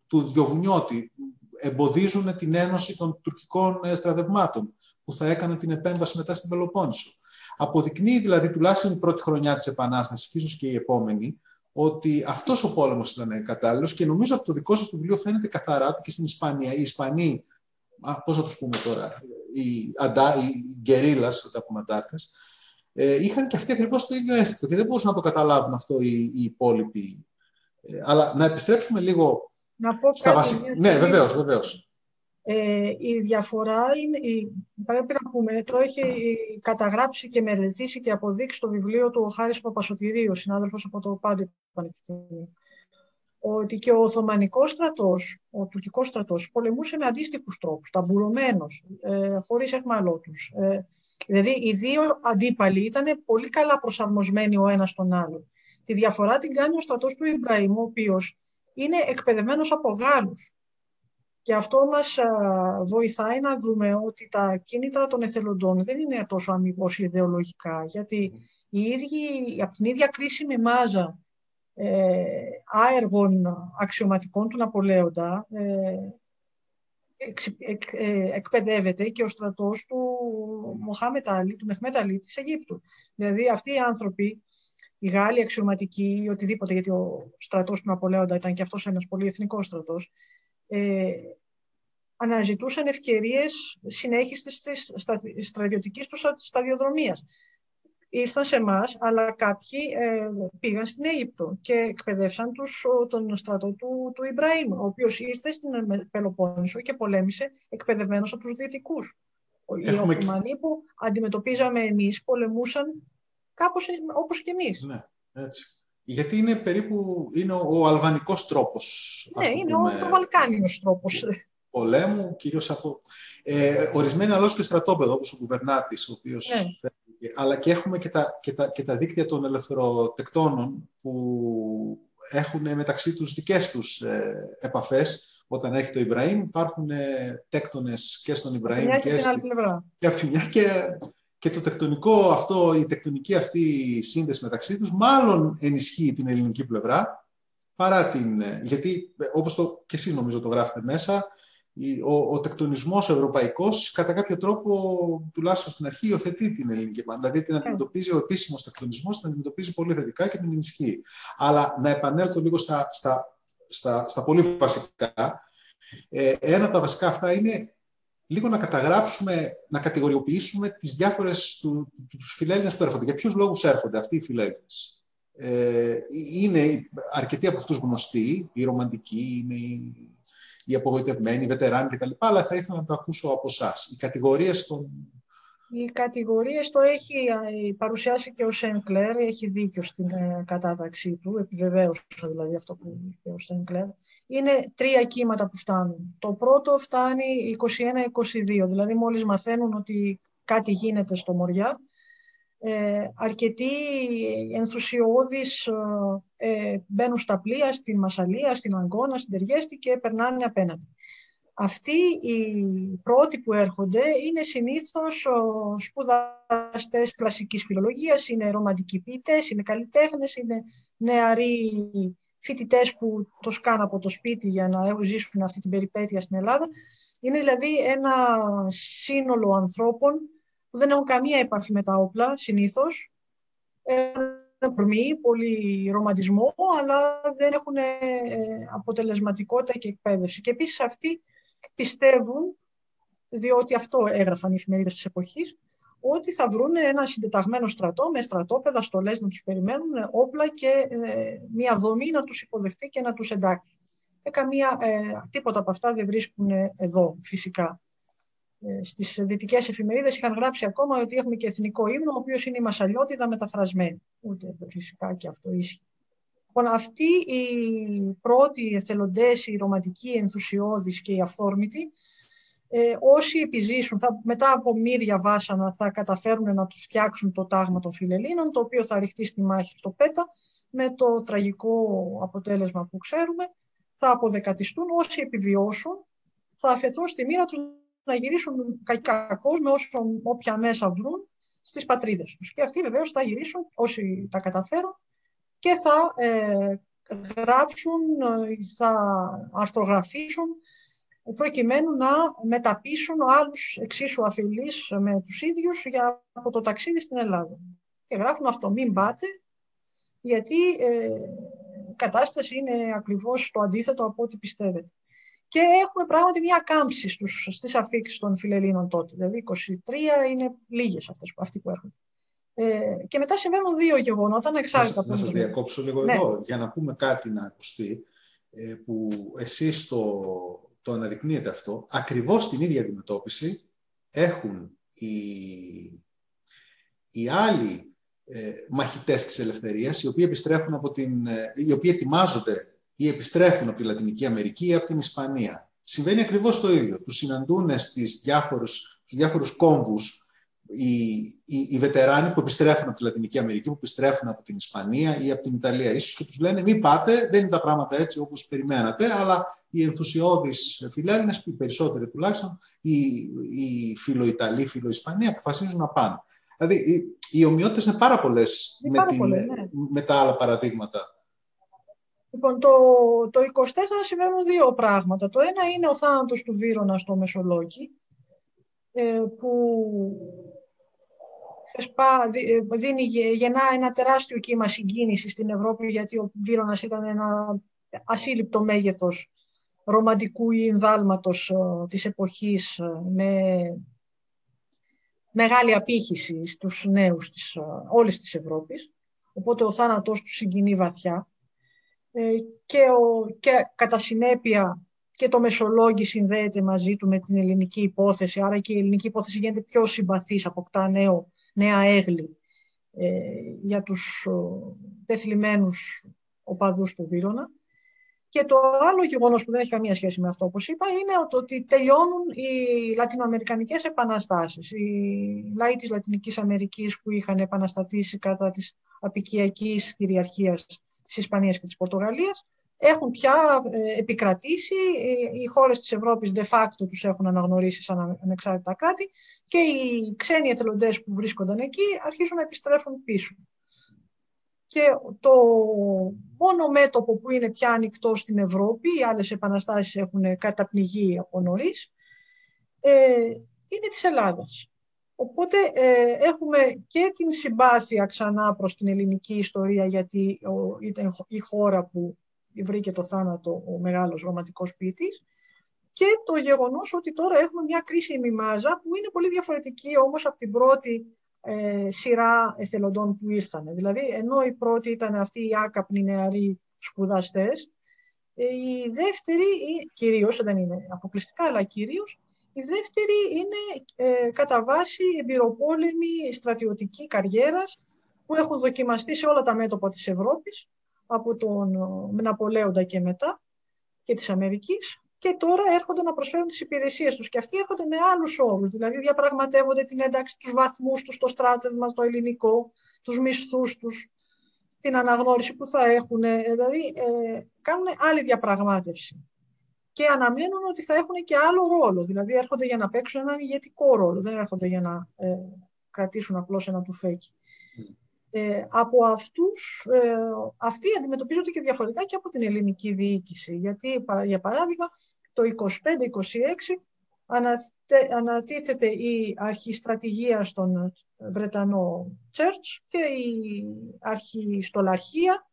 του Διοβουνιώτη, εμποδίζουν την ένωση των τουρκικών ε, στρατευμάτων που θα έκαναν την επέμβαση μετά στην Πελοπόννησο. Αποδεικνύει δηλαδή τουλάχιστον η πρώτη χρονιά της Επανάστασης και ίσως και η επόμενη ότι αυτός ο πόλεμος ήταν κατάλληλος και νομίζω από το δικό σας το βιβλίο φαίνεται καθαρά ότι και στην Ισπανία, οι Ισπανοί, πώς θα τους πούμε τώρα, οι, αντά, οι γκερίλας, τα πούμε ε, είχαν και αυτοί ακριβώς το ίδιο αίσθητο και δεν μπορούσαν να το καταλάβουν αυτό οι, οι υπόλοιποι. Ε, αλλά να επιστρέψουμε λίγο να πω στα βασικά. Ναι, βεβαίως, βεβαίως. Ε, η διαφορά είναι, η, πρέπει να πούμε, το έχει καταγράψει και μελετήσει και αποδείξει το βιβλίο του ο Χάρης Παπασωτηρίου, συνάδελφος από το Πάντη Πανεπιστήμιο, ότι και ο Οθωμανικός στρατός, ο τουρκικός στρατός, πολεμούσε με αντίστοιχους τρόπους, ταμπουρωμένος, ε, χωρίς εχμαλώτους. Ε, δηλαδή, οι δύο αντίπαλοι ήταν πολύ καλά προσαρμοσμένοι ο ένας τον άλλο. Τη διαφορά την κάνει ο στρατός του Ιμπραήμου, ο οποίος είναι εκπαιδευμένος από Γάλλους. Και αυτό μας βοηθάει να δούμε ότι τα κίνητρα των εθελοντών δεν είναι τόσο αμυγός ιδεολογικά, γιατί οι ίδιοι, από την ίδια κρίσιμη μάζα ε, άεργων αξιωματικών του Ναπολέοντα ε, ε, εκπαιδεύεται και ο στρατός του Μοχάμετ Άλλη, του Μεχμέτ Άλλη της Αιγύπτου. Δηλαδή αυτοί οι άνθρωποι, οι Γάλλοι αξιωματικοί ή οτιδήποτε, γιατί ο στρατός του Ναπολέοντα ήταν και αυτός ένας πολύ εθνικός στρατός, ε, αναζητούσαν ευκαιρίες συνέχισης της στρατιωτικής τους σταδιοδρομίας ήρθαν σε εμάς, αλλά κάποιοι ε, πήγαν στην Αίγυπτο και εκπαιδεύσαν τους, τον στρατό του, του Ιμπραήμ, ο οποίος ήρθε στην Πελοπόννησο και πολέμησε εκπαιδευμένος από τους Δυτικούς. Οι Οθωμανοί που αντιμετωπίζαμε εμείς πολεμούσαν κάπως όπως και εμείς. Ναι, έτσι. Γιατί είναι περίπου είναι ο, ο αλβανικός τρόπος. Ναι, είναι ο, ο βαλκάνιος τρόπος. Πολέμου, κυρίως από... Ε, ορισμένα αλλά και στρατόπεδο, όπως ο Κουβερνάτης, ο οποίος ναι αλλά και έχουμε και τα, και τα, και τα δίκτυα των ελευθεροτεκτώνων που έχουν μεταξύ τους δικές τους ε, επαφές. Όταν έχει το Ιμπραήμ υπάρχουν ε, τέκτονες και στον Ιμπραήμ και, και, στην και από μια και, και το τεκτονικό αυτό, η τεκτονική αυτή σύνδεση μεταξύ τους μάλλον ενισχύει την ελληνική πλευρά παρά την... Ε, γιατί ε, όπως το, και εσύ νομίζω το γράφετε μέσα, ο, ο τεκτονισμός ευρωπαϊκός κατά κάποιο τρόπο, τουλάχιστον στην αρχή, υιοθετεί την ελληνική πάντα. Δηλαδή την αντιμετωπίζει ο επίσημος τεκτονισμός, την αντιμετωπίζει πολύ θετικά και την ενισχύει. Αλλά να επανέλθω λίγο στα, στα, στα, στα πολύ βασικά. Ε, ένα από τα βασικά αυτά είναι λίγο να καταγράψουμε, να κατηγοριοποιήσουμε τις διάφορες του, τους φιλέλληνες που έρχονται. Για ποιους λόγους έρχονται αυτοί οι φιλέλληνες; Ε, είναι αρκετοί από αυτούς γνωστοί, οι ρομαντικοί, είναι οι οι απογοητευμένοι, οι βετεράνοι κτλ. Αλλά θα ήθελα να το ακούσω από εσάς. Οι κατηγορίες των, Οι κατηγορίες το έχει παρουσιάσει και ο Σενκλέρ, έχει δίκιο στην ε, κατάταξή του, επιβεβαίωσε δηλαδή αυτό που είπε ο Σενκλέρ. Είναι τρία κύματα που φτάνουν. Το πρώτο φτάνει 21-22, δηλαδή μόλις μαθαίνουν ότι κάτι γίνεται στο Μοριά, ε, αρκετοί ενθουσιώδεις ε, ε, μπαίνουν στα πλοία, στην Μασαλία, στην Αγκώνα, στην Τεργέστη και περνάνε απέναντι. Αυτοί οι πρώτοι που έρχονται είναι συνήθως σπουδαστές κλασικής φιλολογίας, είναι ρομαντικοί ποιητές, είναι καλλιτέχνες, είναι νεαροί φοιτητές που το σκάνε από το σπίτι για να ζήσουν αυτή την περιπέτεια στην Ελλάδα. Είναι δηλαδή ένα σύνολο ανθρώπων που δεν έχουν καμία επαφή με τα όπλα συνήθως. Έχουν προμή, πολύ ρομαντισμό, αλλά δεν έχουν ε, αποτελεσματικότητα και εκπαίδευση. Και επίσης αυτοί πιστεύουν, διότι αυτό έγραφαν οι εφημερίδες της εποχής, ότι θα βρουν ένα συντεταγμένο στρατό με στρατόπεδα, στολές να τους περιμένουν, όπλα και ε, μια δομή να τους υποδεχτεί και να τους εντάξει. Και καμία, ε, τίποτα από αυτά δεν βρίσκουν εδώ φυσικά. Ε, στις δυτικές εφημερίδες είχαν γράψει ακόμα ότι έχουμε και εθνικό ύμνο, ο οποίος είναι η Μασαλιώτιδα μεταφρασμένη. Ούτε φυσικά και αυτό ίσχυε. Λοιπόν, αυτοί οι πρώτοι εθελοντές, οι ρομαντικοί ενθουσιώδεις και οι αυθόρμητοι, ε, όσοι επιζήσουν, θα, μετά από μύρια βάσανα θα καταφέρουν να τους φτιάξουν το τάγμα των φιλελίνων, το οποίο θα ρηχτεί στη μάχη στο ΠΕΤΑ, με το τραγικό αποτέλεσμα που ξέρουμε, θα αποδεκατιστούν όσοι επιβιώσουν, θα αφαιθούν στη μοίρα τους να γυρίσουν κακώς με όσο, όποια μέσα βρουν στις πατρίδες τους. Και αυτοί βεβαίως θα γυρίσουν όσοι τα καταφέρουν και θα ε, γράψουν, ε, θα αρθρογραφήσουν προκειμένου να μεταπίσουν άλλους εξίσου αφιλείς με τους ίδιους για, από το ταξίδι στην Ελλάδα. Και γράφουν αυτό, μην πάτε, γιατί ε, η κατάσταση είναι ακριβώς το αντίθετο από ό,τι πιστεύετε. Και έχουμε πράγματι μια κάμψη στους, στις αφήξεις των φιλελλήνων τότε. Δηλαδή 23 είναι λίγες αυτές, αυτοί που έρχονται. Ε, και μετά συμβαίνουν δύο γεγονότα, ανεξάρτητα από Να σας διακόψω λίγο ναι. εδώ, για να πούμε κάτι να ακουστεί, ε, που εσείς το, το αναδεικνύετε αυτό. Ακριβώς την ίδια αντιμετώπιση έχουν οι, οι άλλοι ε, μαχητές της ελευθερίας, οι οποίοι, επιστρέφουν από την, ε, οι οποίοι ετοιμάζονται ή επιστρέφουν από τη Λατινική Αμερική ή από την Ισπανία. Συμβαίνει ακριβώς το ίδιο. Τους συναντούν στις διάφορους, στους διάφορους κόμβους οι, οι, οι, βετεράνοι που επιστρέφουν από τη Λατινική Αμερική, που επιστρέφουν από την Ισπανία ή από την Ιταλία. Ίσως και τους λένε μην πάτε, δεν είναι τα πράγματα έτσι όπως περιμένατε, αλλά οι ενθουσιώδεις φιλέλληνες, οι περισσότεροι τουλάχιστον, οι, οι φιλοϊταλοί, φιλοϊσπανοί αποφασίζουν να πάνε. Δηλαδή οι, οι ομοιότητες είναι πάρα πολλές, με, ναι. με τα άλλα παραδείγματα. Λοιπόν, το, το 24 συμβαίνουν δύο πράγματα. Το ένα είναι ο θάνατος του Βύρονα στο Μεσολόγγι, ε, που ε, δίνει, γεννά ένα τεράστιο κύμα συγκίνησης στην Ευρώπη, γιατί ο Βύρονας ήταν ένα ασύλληπτο μέγεθος ρομαντικού ή ενδάλματος ε, της εποχής με μεγάλη απήχηση στους νέους της, όλης της Ευρώπης. Οπότε ο θάνατός του συγκινεί βαθιά. Και, ο, και κατά συνέπεια και το Μεσολόγγι συνδέεται μαζί του με την ελληνική υπόθεση, άρα και η ελληνική υπόθεση γίνεται πιο συμπαθής, αποκτά νέο, νέα έγλη ε, για τους τεθλιμμένους οπαδούς του Βύρονα. Και το άλλο γεγονός που δεν έχει καμία σχέση με αυτό, όπως είπα, είναι ότι τελειώνουν οι λατινοαμερικανικές επαναστάσεις. Οι λαοί της Λατινικής Αμερικής που είχαν επαναστατήσει κατά της απικιακής κυριαρχίας της Ισπανίας και της Πορτογαλίας, έχουν πια ε, επικρατήσει, οι χώρες της Ευρώπης de facto τους έχουν αναγνωρίσει σαν ανεξάρτητα κράτη και οι ξένοι εθελοντές που βρίσκονταν εκεί αρχίζουν να επιστρέφουν πίσω. Και το μόνο μέτωπο που είναι πια ανοιχτό στην Ευρώπη, οι άλλες επαναστάσεις έχουν καταπνιγεί από νωρίς, ε, είναι της Ελλάδας. Οπότε ε, έχουμε και την συμπάθεια ξανά προς την ελληνική ιστορία, γιατί ήταν η χώρα που βρήκε το θάνατο ο μεγάλος ρομαντικός ποιητής και το γεγονός ότι τώρα έχουμε μια κρίσιμη μάζα που είναι πολύ διαφορετική όμως από την πρώτη ε, σειρά εθελοντών που ήρθαν. Δηλαδή, ενώ η πρώτη ήταν αυτοί οι άκαπνοι νεαροί σπουδαστές, ε, η δεύτερη, κυρίως, δεν είναι αποκλειστικά, αλλά κυρίως, Η δεύτερη είναι ε, κατά βάση εμπειροπόλεμη στρατιωτική καριέρας που έχουν δοκιμαστεί σε όλα τα μέτωπα της Ευρώπης από τον ε, Ναπολέοντα και μετά και της Αμερικής και τώρα έρχονται να προσφέρουν τις υπηρεσίες τους. Και αυτοί έρχονται με άλλους όρους, δηλαδή διαπραγματεύονται την ένταξη τους βαθμούς τους, το στράτευμα, το ελληνικό, τους μισθούς τους, την αναγνώριση που θα έχουν, ε, δηλαδή ε, κάνουν άλλη διαπραγμάτευση. Και αναμένουν ότι θα έχουν και άλλο ρόλο, δηλαδή έρχονται για να παίξουν έναν ηγετικό ρόλο, δεν έρχονται για να ε, κρατήσουν απλώς ένα τουφέκι. Ε, από αυτούς, ε, αυτοί αντιμετωπίζονται και διαφορετικά και από την ελληνική διοίκηση. Γιατί, για παράδειγμα, το 25-26 ανατίθεται η αρχιστρατηγία στον Βρετανό Church και η αρχιστολαρχία,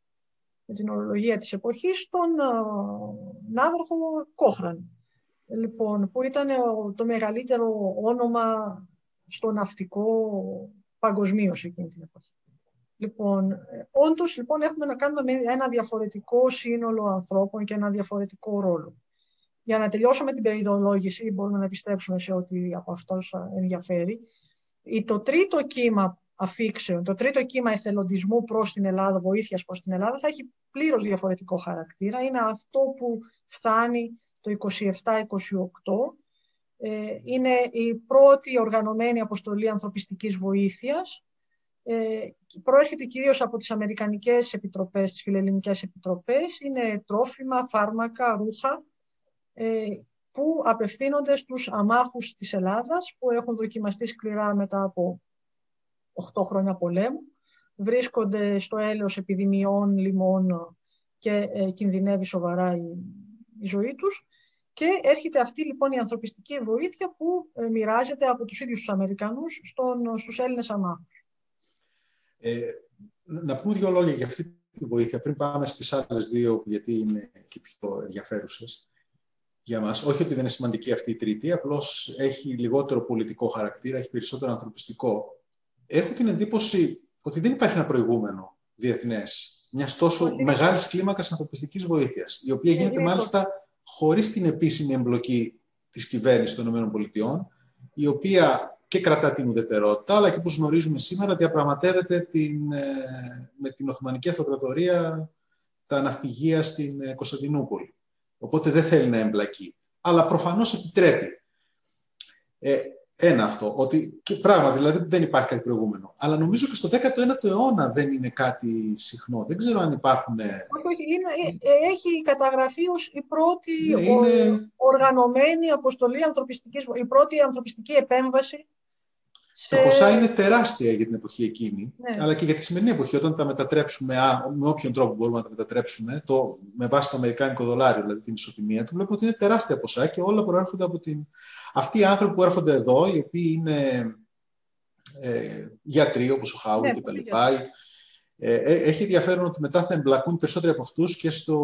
με την ορολογία της εποχής, στον ε, Ναύαρχο Κόχραν. Λοιπόν, που ήταν το μεγαλύτερο όνομα στο ναυτικό παγκοσμίως εκείνη την εποχή. Λοιπόν, ε, όντως λοιπόν έχουμε να κάνουμε με ένα διαφορετικό σύνολο ανθρώπων και ένα διαφορετικό ρόλο. Για να τελειώσουμε την περιδολόγηση, μπορούμε να επιστρέψουμε σε ό,τι από αυτό ενδιαφέρει. Το τρίτο κύμα αφήξεων, το τρίτο κύμα εθελοντισμού προς την Ελλάδα, βοήθειας προς την Ελλάδα, θα έχει πλήρως διαφορετικό χαρακτήρα. Είναι αυτό που φτάνει το 27-28. Ε, είναι η πρώτη οργανωμένη αποστολή ανθρωπιστικής βοήθειας ε, προέρχεται κυρίως από τις Αμερικανικές επιτροπές, τις φιλελληνικές επιτροπές. Είναι τρόφιμα, φάρμακα, ρούχα ε, που απευθύνονται στους αμάχους της Ελλάδας που έχουν δοκιμαστεί σκληρά μετά από 8 χρόνια πολέμου. Βρίσκονται στο έλεος επιδημιών, λιμών και ε, κινδυνεύει σοβαρά η, η ζωή τους. Και έρχεται αυτή λοιπόν η ανθρωπιστική βοήθεια που ε, μοιράζεται από τους ίδιους τους Αμερικανούς στον, στους Έλληνες αμάχους. Ε, να πούμε δύο λόγια για αυτή τη βοήθεια πριν πάμε στις άλλες δύο, γιατί είναι και πιο ενδιαφέρουσες για μας. Όχι ότι δεν είναι σημαντική αυτή η τρίτη, απλώς έχει λιγότερο πολιτικό χαρακτήρα, έχει περισσότερο ανθρωπιστικό. Έχω την εντύπωση ότι δεν υπάρχει ένα προηγούμενο διεθνές μιας τόσο μεγάλης κλίμακας ανθρωπιστικής βοήθειας, η οποία γίνεται μάλιστα χωρίς την επίσημη εμπλοκή της κυβέρνησης των ΗΠΑ, η οποία και κρατά την ουδετερότητα, αλλά και όπως γνωρίζουμε σήμερα διαπραγματεύεται την, ε, με την Οθωμανική Αυτοκρατορία τα ναυπηγεία στην ε, Κωνσταντινούπολη. Οπότε δεν θέλει να εμπλακεί. Αλλά προφανώς επιτρέπει. Ε, ένα αυτό, ότι και πράγμα, δηλαδή δεν υπάρχει κάτι προηγούμενο. Αλλά νομίζω και στο 19ο αιώνα δεν είναι κάτι συχνό. Δεν ξέρω αν υπάρχουν... Όχι, όχι. Είναι, έχει καταγραφεί ως η πρώτη ναι, είναι... οργανωμένη αποστολή ανθρωπιστικής, η πρώτη ανθρωπιστική επέμβαση τα ποσά είναι τεράστια για την εποχή εκείνη, ναι. αλλά και για τη σημερινή εποχή, όταν τα μετατρέψουμε, με όποιον τρόπο μπορούμε να τα μετατρέψουμε, το, με βάση το αμερικάνικο δολάριο, δηλαδή την ισοτιμία του, βλέπουμε ότι είναι τεράστια ποσά και όλα προέρχονται από την... Αυτοί οι άνθρωποι που έρχονται εδώ, οι οποίοι είναι ε, γιατροί, όπως ο Χάου ναι, και τα λοιπά, ε, ε, έχει ενδιαφέρον ότι μετά θα εμπλακούν περισσότεροι από αυτούς και στο,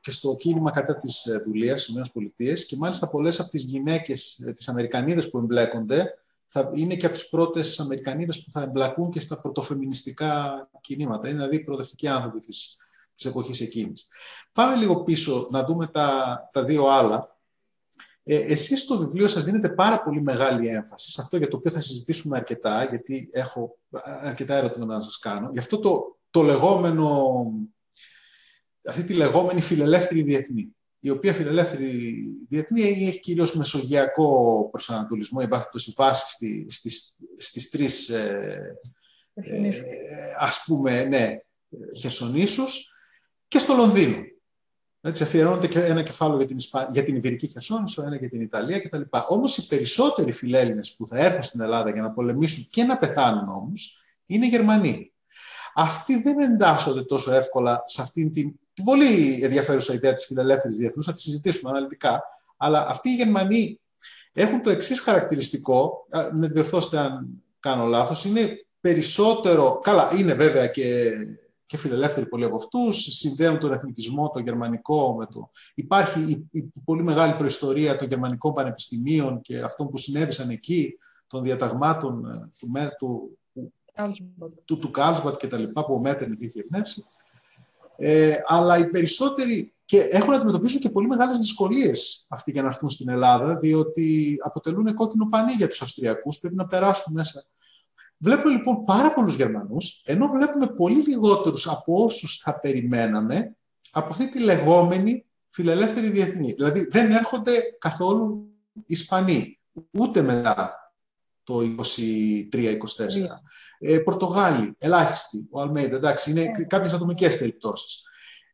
και στο κίνημα κατά της ε, δουλείας στις ΗΠΑ και μάλιστα πολλές από τις γυναίκες, ε, τις Αμερικανίδες που εμπλέκονται, θα είναι και από τις πρώτες Αμερικανίδες που θα εμπλακούν και στα πρωτοφεμινιστικά κινήματα. Είναι δηλαδή οι προοδευτικοί άνθρωποι της, της εποχής εκείνης. Πάμε λίγο πίσω να δούμε τα, τα δύο άλλα. Ε, εσείς στο βιβλίο σας δίνετε πάρα πολύ μεγάλη έμφαση σε αυτό για το οποίο θα συζητήσουμε αρκετά, γιατί έχω αρκετά ερωτήματα να σας κάνω. Γι' αυτό το, το λεγόμενο, αυτή τη λεγόμενη φιλελεύθερη διεθνή η οποία φιλελεύθερη διεθνή έχει κυρίως μεσογειακό προσανατολισμό, υπάρχει βάση στη, στις, στις τρεις ε, ε, ας πούμε, ναι, χερσονήσους και στο Λονδίνο. Έτσι, αφιερώνεται και ένα κεφάλαιο για την, Ισπα... για την Ιβηρική Χερσόνησο, ένα για την Ιταλία κτλ. Όμως οι περισσότεροι φιλέλληνες που θα έρθουν στην Ελλάδα για να πολεμήσουν και να πεθάνουν όμως είναι Γερμανοί. Αυτοί δεν εντάσσονται τόσο εύκολα σε αυτήν την την πολύ ενδιαφέρουσα ιδέα της φιλελεύθερης διεθνούς, θα τη συζητήσουμε αναλυτικά. Αλλά αυτοί οι Γερμανοί έχουν το εξής χαρακτηριστικό, με διορθώστε αν κάνω λάθος, είναι περισσότερο. Καλά, είναι βέβαια και, και φιλελεύθεροι πολλοί από αυτούς, συνδέουν τον εθνικισμό, το γερμανικό με το. Υπάρχει η, η, πολύ μεγάλη προϊστορία των γερμανικών πανεπιστημίων και αυτών που συνέβησαν εκεί, των διαταγμάτων ε, του, του, του, του, του Κάλσμπατ και τα λοιπά που ο Μέτερνικ είχε εμπνεύσει. Ε, αλλά οι περισσότεροι και έχουν να αντιμετωπίσουν και πολύ μεγάλες δυσκολίες αυτοί για να έρθουν στην Ελλάδα, διότι αποτελούν κόκκινο πανί για τους Αυστριακούς, πρέπει να περάσουν μέσα. Βλέπουμε λοιπόν πάρα πολλούς Γερμανούς, ενώ βλέπουμε πολύ λιγότερους από όσους θα περιμέναμε από αυτή τη λεγόμενη φιλελεύθερη διεθνή. Δηλαδή δεν έρχονται καθόλου Ισπανοί, ούτε μετά το 23-24. Ε, Πορτογάλοι, ελάχιστοι, ο Αλμέιντα, εντάξει, είναι yeah. κάποιες ατομικές περιπτώσεις.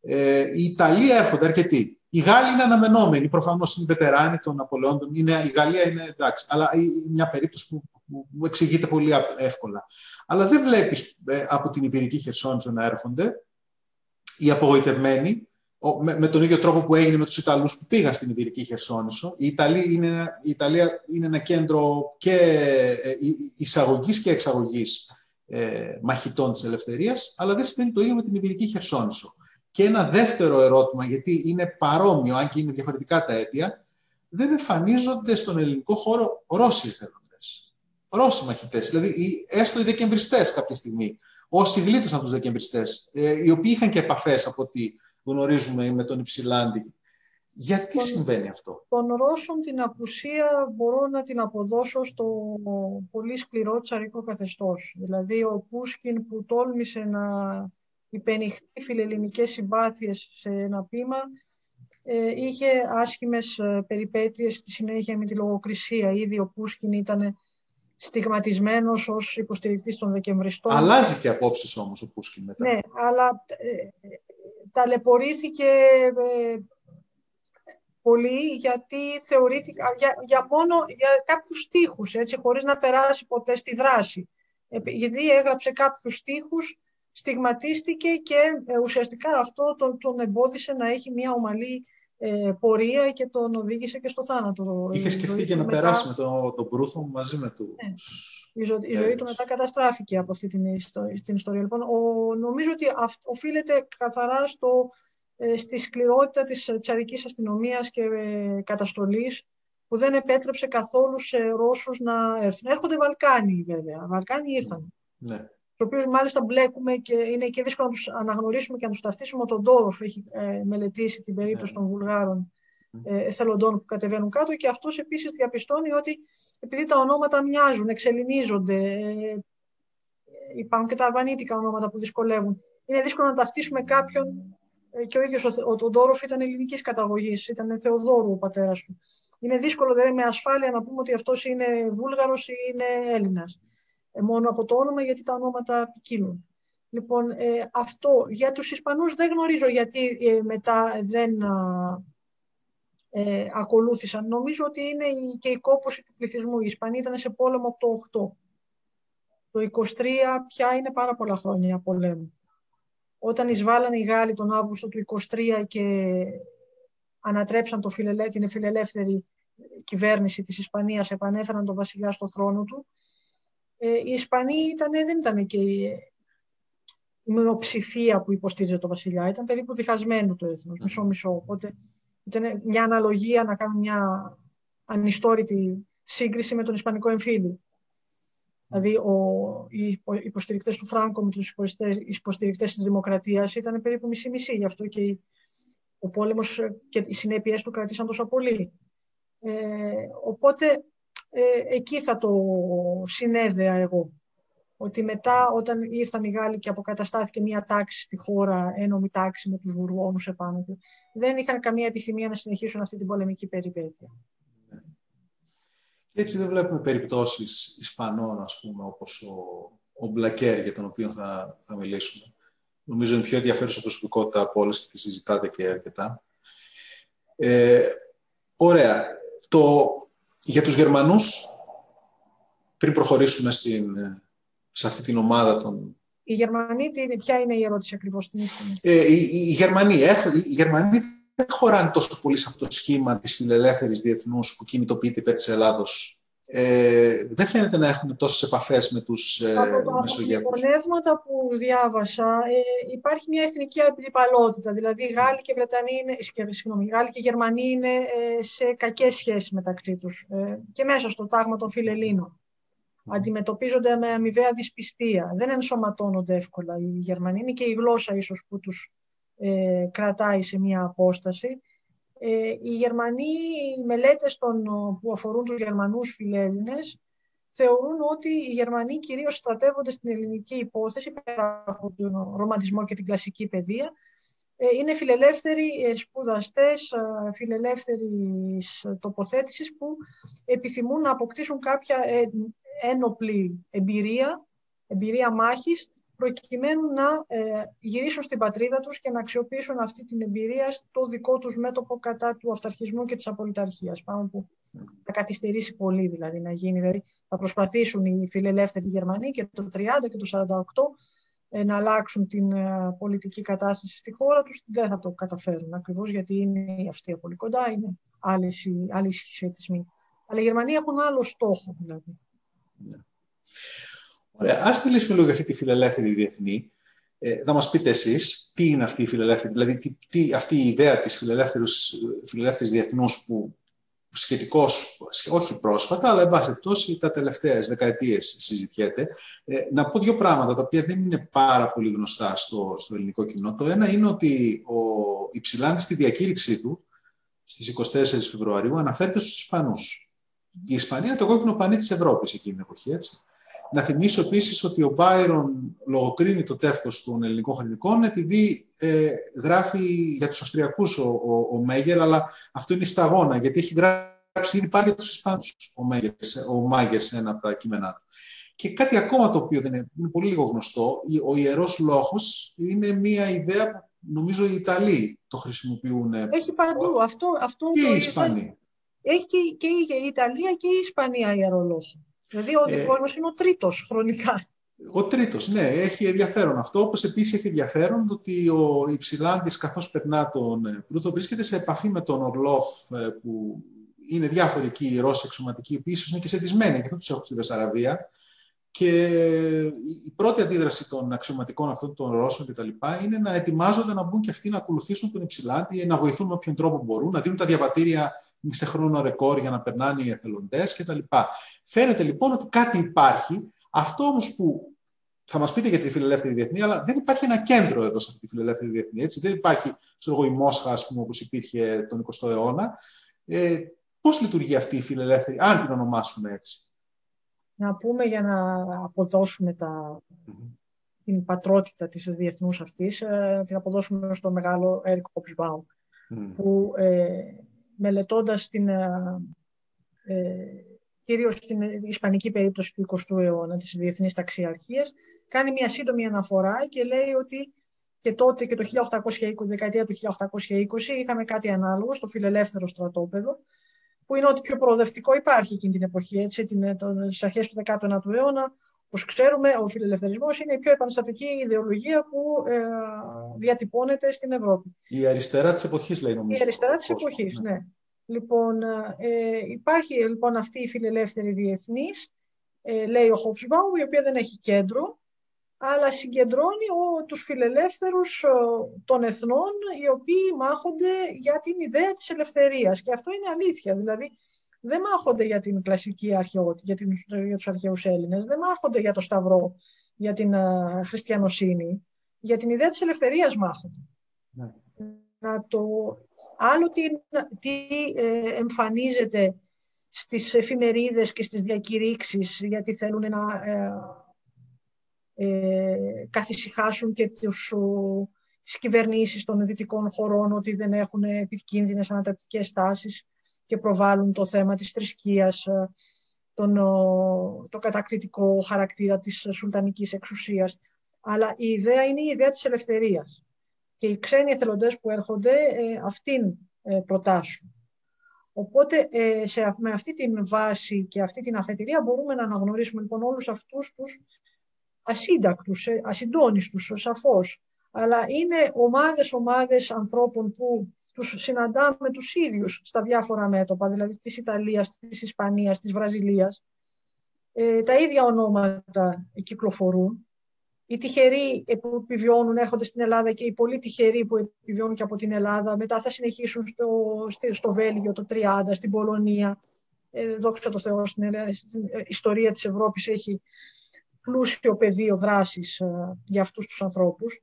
Ε, οι Ιταλοί έρχονται αρκετοί. Οι Γάλλοι είναι αναμενόμενοι, προφανώς είναι βετεράνοι των Απολεόντων. Είναι, η Γαλλία είναι εντάξει, αλλά μια περίπτωση που, που, που εξηγείται πολύ εύκολα. Αλλά δεν βλέπεις ε, από την Ιπηρική Χερσόνησο να έρχονται οι απογοητευμένοι, με, με, τον ίδιο τρόπο που έγινε με τους Ιταλούς που πήγαν στην Ιβηρική Χερσόνησο. Η, Ιταλία είναι, η Ιταλία είναι ένα κέντρο και ε, εισαγωγής και εξαγωγής ε, μαχητών της ελευθερίας, αλλά δεν σημαίνει το ίδιο με την Ιβηρική Χερσόνησο. Και ένα δεύτερο ερώτημα, γιατί είναι παρόμοιο, αν και είναι διαφορετικά τα αίτια, δεν εμφανίζονται στον ελληνικό χώρο Ρώσοι εθελοντές. Ρώσοι μαχητές, δηλαδή έστω οι δεκεμβριστές κάποια στιγμή, όσοι γλίτωσαν τους δεκεμβριστές, ε, οι οποίοι είχαν και επαφές από ό,τι γνωρίζουμε με τον Υψηλάντη. Γιατί συμβαίνει αυτό; Των Ρώσων την απουσία μπορώ να την αποδώσω στο πολύ σκληρό τσαρικό καθεστώς. Δηλαδή ο Πούσκιν που τόλμησε να υπενηχθεί φιλελληνικές συμπάθειες σε ένα πείμα ε, είχε άσχημες ε, περιπέτειες στη συνέχεια με τη λογοκρισία. Ήδη ο Πούσκιν ήταν στιγματισμένος ως υποστηρικτής των Δεκεμβριστών. Αλλάζει και απόψεις όμως ο Πούσκιν μετά. Ναι, αλλά ε, ταλαιπωρήθηκε ε, πολύ γιατί θεωρήθηκε για, για μόνο για κάποιους στίχους, έτσι, χωρίς να περάσει ποτέ στη δράση. Γιατί έγραψε κάποιους στίχους, στιγματίστηκε και ε, ουσιαστικά αυτό τον, τον εμπόδισε να έχει μια ομαλή ε, πορεία και τον οδήγησε και στο θάνατο. Είχε σκεφτεί και να μετά... περάσει με τον το Μπρούθο μαζί με του. Ναι. Η, ζω... η ζωή του μετά καταστράφηκε από αυτή την, ιστορία. Την ιστορία. Λοιπόν, ο... νομίζω ότι αυ... οφείλεται καθαρά στο, ε, στη σκληρότητα της τσαρικής αστυνομίας και ε, καταστολής που δεν επέτρεψε καθόλου σε Ρώσους να έρθουν. Έρχονται Βαλκάνοι βέβαια. Βαλκάνοι ήρθαν. Ναι τους οποίους μάλιστα μπλέκουμε και είναι και δύσκολο να τους αναγνωρίσουμε και να τους ταυτίσουμε. Ο Τοντόροφ έχει ε, μελετήσει την περίπτωση των Βουλγάρων ε, εθελοντών που κατεβαίνουν κάτω και αυτός επίσης διαπιστώνει ότι επειδή τα ονόματα μοιάζουν, εξελινίζονται, ε, υπάρχουν και τα αρβανίτικα ονόματα που δυσκολεύουν. Είναι δύσκολο να ταυτίσουμε κάποιον ε, και ο ίδιος ο, ο Τοντόροφ ήταν ελληνικής καταγωγής, ήταν Θεοδόρου ο πατέρας του. Είναι δύσκολο δηλαδή με ασφάλεια να πούμε ότι αυτός είναι Βούλγαρος ή είναι Έλληνας. Ε, μόνο από το όνομα, γιατί τα ονόματα ποικίλουν. Λοιπόν, ε, αυτό για τους Ισπανούς δεν γνωρίζω γιατί ε, μετά δεν ε, ακολούθησαν. Νομίζω ότι είναι η, και η κόπωση του πληθυσμού. Οι Ισπανοί ήταν σε πόλεμο από το 8. Το 23 πια είναι πάρα πολλά χρόνια πολέμου. Όταν εισβάλλανε οι Γάλλοι τον Αύγουστο του 23 και ανατρέψαν το φιλελέ, την φιλελεύθερη κυβέρνηση της Ισπανίας, επανέφεραν τον βασιλιά στο θρόνο του, ε, οι Ισπανοί ήταν, δεν ήταν και η μειοψηφία που υποστήριζε το βασιλιά. Ήταν περίπου διχασμένο το έθνος, μισό-μισό. Οπότε ήταν μια αναλογία να κάνουμε μια ανιστόρητη σύγκριση με τον Ισπανικό εμφύλιο. Δηλαδή, ο, οι υποστηρικτές του Φράγκο με τους υποστηρικτές της Δημοκρατίας ήταν περίπου μισή-μισή. Γι' αυτό και ο πόλεμος και οι συνέπειές του κρατήσαν τόσο πολύ. Ε, οπότε ε, εκεί θα το συνέδεα εγώ. Ότι μετά όταν ήρθαν οι Γάλλοι και αποκαταστάθηκε μια τάξη στη χώρα, ένομη τάξη με τους Βουρβόνους επάνω του, δεν είχαν καμία επιθυμία να συνεχίσουν αυτή την πολεμική περιπέτεια. Και έτσι δεν βλέπουμε περιπτώσεις Ισπανών, ας πούμε, όπως ο, ο Μπλακέρ, για τον οποίο θα, θα μιλήσουμε. Νομίζω είναι πιο ενδιαφέρουσα προσωπικότητα από όλες και τη συζητάτε και αρκετά. Ε, ωραία. Το, για τους Γερμανούς, πριν προχωρήσουμε στην, σε αυτή την ομάδα των... Οι Γερμανοί, ποια είναι η ερώτηση ακριβώς την ε, οι, οι, Γερμανοί, οι Γερμανοί δεν χωράνε τόσο πολύ σε αυτό το σχήμα της φιλελεύθερης διεθνούς που κινητοποιείται υπέρ της Ελλάδος ε, δεν φαίνεται να έχουν τόσες επαφές με τους ε, Μεσογειακούς. Από τα που διάβασα ε, υπάρχει μια εθνική αντιπαλότητα. Δηλαδή οι Γάλλοι και, Βρετανοί είναι, συγγνώμη, Γάλλοι και Γερμανοί είναι ε, σε κακές σχέσεις μεταξύ τους ε, και μέσα στο τάγμα των φιλελλήνων. Αντιμετωπίζονται με αμοιβαία δυσπιστία. Δεν ενσωματώνονται εύκολα οι Γερμανοί. Είναι και η γλώσσα ίσως που τους ε, κρατάει σε μία απόσταση. Ε, οι Γερμανοί, οι μελέτες των, που αφορούν τους Γερμανούς φιλέλληνες θεωρούν ότι οι Γερμανοί κυρίως στρατεύονται στην ελληνική υπόθεση πέρα από τον ρομαντισμό και την κλασική παιδεία. Ε, είναι φιλελεύθεροι ε, σπουδαστές, ε, φιλελεύθερης τοποθέτησης που επιθυμούν να αποκτήσουν κάποια ένοπλη εμπειρία, εμπειρία μάχης, προκειμένου να γυρίσουν στην πατρίδα τους και να αξιοποιήσουν αυτή την εμπειρία στο δικό τους μέτωπο κατά του αυταρχισμού και της απολυταρχίας. Πάνω που θα καθυστερήσει πολύ δηλαδή να γίνει. Δηλαδή θα προσπαθήσουν οι φιλελεύθεροι Γερμανοί και το 30 και το 48 ε, να αλλάξουν την ε, πολιτική κατάσταση στη χώρα τους. Δεν θα το καταφέρουν ακριβώς γιατί είναι η Αυστρία πολύ κοντά, είναι άλλοι συσχετισμοί. Αλλά οι Γερμανοί έχουν άλλο στόχο δηλαδή. Ναι. Ωραία. Ας μιλήσουμε λίγο για αυτή τη φιλελεύθερη διεθνή. Ε, θα μας πείτε εσείς τι είναι αυτή η φιλελεύθερη, δηλαδή τι, τι, αυτή η ιδέα της φιλελεύθερης διεθνούς που σχετικώς, όχι πρόσφατα, αλλά εν πάση περιπτώσει τα τελευταίες δεκαετίες συζητιέται. Ε, να πω δύο πράγματα τα οποία δεν είναι πάρα πολύ γνωστά στο, στο ελληνικό κοινό. Το ένα είναι ότι ο Υψηλάντη στη διακήρυξή του στις 24 Φεβρουαρίου αναφέρεται στους Ισπανούς. Η Ισπανία είναι το κόκκινο πανί της Ευρώπης εκείνη την εποχή. Έτσι. Να θυμίσω επίσης ότι ο Μπάιρον λογοκρίνει το τεύχος των ελληνικών χρονικών επειδή ε, γράφει για τους Αυστριακούς ο, ο, ο, Μέγερ, αλλά αυτό είναι σταγόνα, γιατί έχει γράψει ήδη πάλι για τους Ισπανού ο, Μέγερς, ο Μάγκερ σε ένα από τα κείμενά του. Και κάτι ακόμα το οποίο δεν είναι, είναι πολύ λίγο γνωστό, ο ιερός λόγος είναι μια ιδέα που νομίζω οι Ιταλοί το χρησιμοποιούν. Έχει παντού. Αυτό, αυτό και οι Ισπανοί. Έχει και, και η Ιταλία και η Ισπανία ιερολόγο. Δηλαδή ο ε, δικό μας είναι ο τρίτος χρονικά. Ο τρίτος, ναι, έχει ενδιαφέρον αυτό. Όπως επίσης έχει ενδιαφέρον ότι ο Υψηλάντης καθώς περνά τον ε, Προύθο βρίσκεται σε επαφή με τον Ορλόφ ε, που είναι διάφοροι εκεί οι Ρώσοι εξωματικοί, που ίσως είναι και σετισμένοι και αυτό τους έχουν στη Βεσαραβία. Και η πρώτη αντίδραση των αξιωματικών αυτών των Ρώσων κτλ. είναι να ετοιμάζονται να μπουν και αυτοί να ακολουθήσουν τον Υψηλάντη, να βοηθούν με όποιον τρόπο μπορούν, να δίνουν τα διαβατήρια σε χρόνο ρεκόρ για να περνάνε οι εθελοντές κτλ. Φαίνεται λοιπόν ότι κάτι υπάρχει. Αυτό όμως που θα μας πείτε για τη φιλελεύθερη διεθνή, αλλά δεν υπάρχει ένα κέντρο εδώ σε αυτή τη φιλελεύθερη διεθνή. Έτσι. Δεν υπάρχει ξέρω, η Μόσχα, ας πούμε, όπως υπήρχε τον 20ο αιώνα. Ε, Πώς λειτουργεί αυτή η φιλελεύθερη, αν την ονομάσουμε έτσι; Να πούμε για να αποδώσουμε τα, την πατρότητα της διεθνούς αυτής, ε, την αποδώσουμε στο μεγάλο Έρικ Hobsbawm, που ε, μελετώντας την, ε, ε, κυρίως την ισπανική περίπτωση του 20ου αιώνα, της διεθνής ταξιαρχίας, κάνει μια σύντομη αναφορά και λέει ότι και τότε και το 1820, δεκαετία του 1820, είχαμε κάτι ανάλογο στο φιλελεύθερο στρατόπεδο, που είναι ότι πιο προοδευτικό υπάρχει εκείνη την εποχή, έτσι, την, τις αρχές του 19ου αιώνα, όπως ξέρουμε, ο φιλελευθερισμός είναι η πιο επαναστατική ιδεολογία που ε, διατυπώνεται στην Ευρώπη. Η αριστερά της εποχής, λέει νομίζω. Η αριστερά της εποχής, ναι. ναι. Λοιπόν, ε, υπάρχει λοιπόν αυτή η φιλελεύθερη διεθνής, ε, λέει ο Χόψμπαου, η οποία δεν έχει κέντρο, αλλά συγκεντρώνει ο, τους φιλελεύθερους των εθνών, οι οποίοι μάχονται για την ιδέα της ελευθερίας. Και αυτό είναι αλήθεια. Δηλαδή, δεν μάχονται για την κλασική αρχαιότητα, για, την, για τους αρχαίους Έλληνες, δεν μάχονται για το Σταυρό, για την uh, χριστιανοσύνη, για την ιδέα της ελευθερίας μάχονται. Ναι. Να το... Άλλο τι, τι ε, εμφανίζεται στις εφημερίδες και στις διακηρύξεις, γιατί θέλουν να ε, ε, καθησυχάσουν και τους, τις κυβερνήσεις των δυτικών χωρών ότι δεν έχουν επικίνδυνες ανατακτικές τάσεις και προβάλλουν το θέμα της θρησκείας, ε, τον, το κατακτητικό χαρακτήρα της σουλτανικής εξουσίας. Αλλά η ιδέα είναι η ιδέα της ελευθερίας. Και οι ξένοι εθελοντές που έρχονται ε, αυτήν ε, προτάσουν. Οπότε σε, με αυτή την βάση και αυτή την αφετηρία μπορούμε να αναγνωρίσουμε λοιπόν όλους αυτούς τους ασύντακτους, ασυντόνιστους, σαφώς. Αλλά είναι ομάδες, ομάδες ανθρώπων που τους συναντάμε τους ίδιους στα διάφορα μέτωπα, δηλαδή της Ιταλίας, της Ισπανίας, της Βραζιλίας. Ε, τα ίδια ονόματα κυκλοφορούν. Οι τυχεροί που επιβιώνουν έρχονται στην Ελλάδα και οι πολύ τυχεροί που επιβιώνουν και από την Ελλάδα μετά θα συνεχίσουν στο, στο Βέλγιο το 30, στην Πολωνία. Ε, δόξα τω Θεώ, στην, στην ιστορία της Ευρώπης έχει πλούσιο πεδίο δράσης ε, για αυτούς τους ανθρώπους.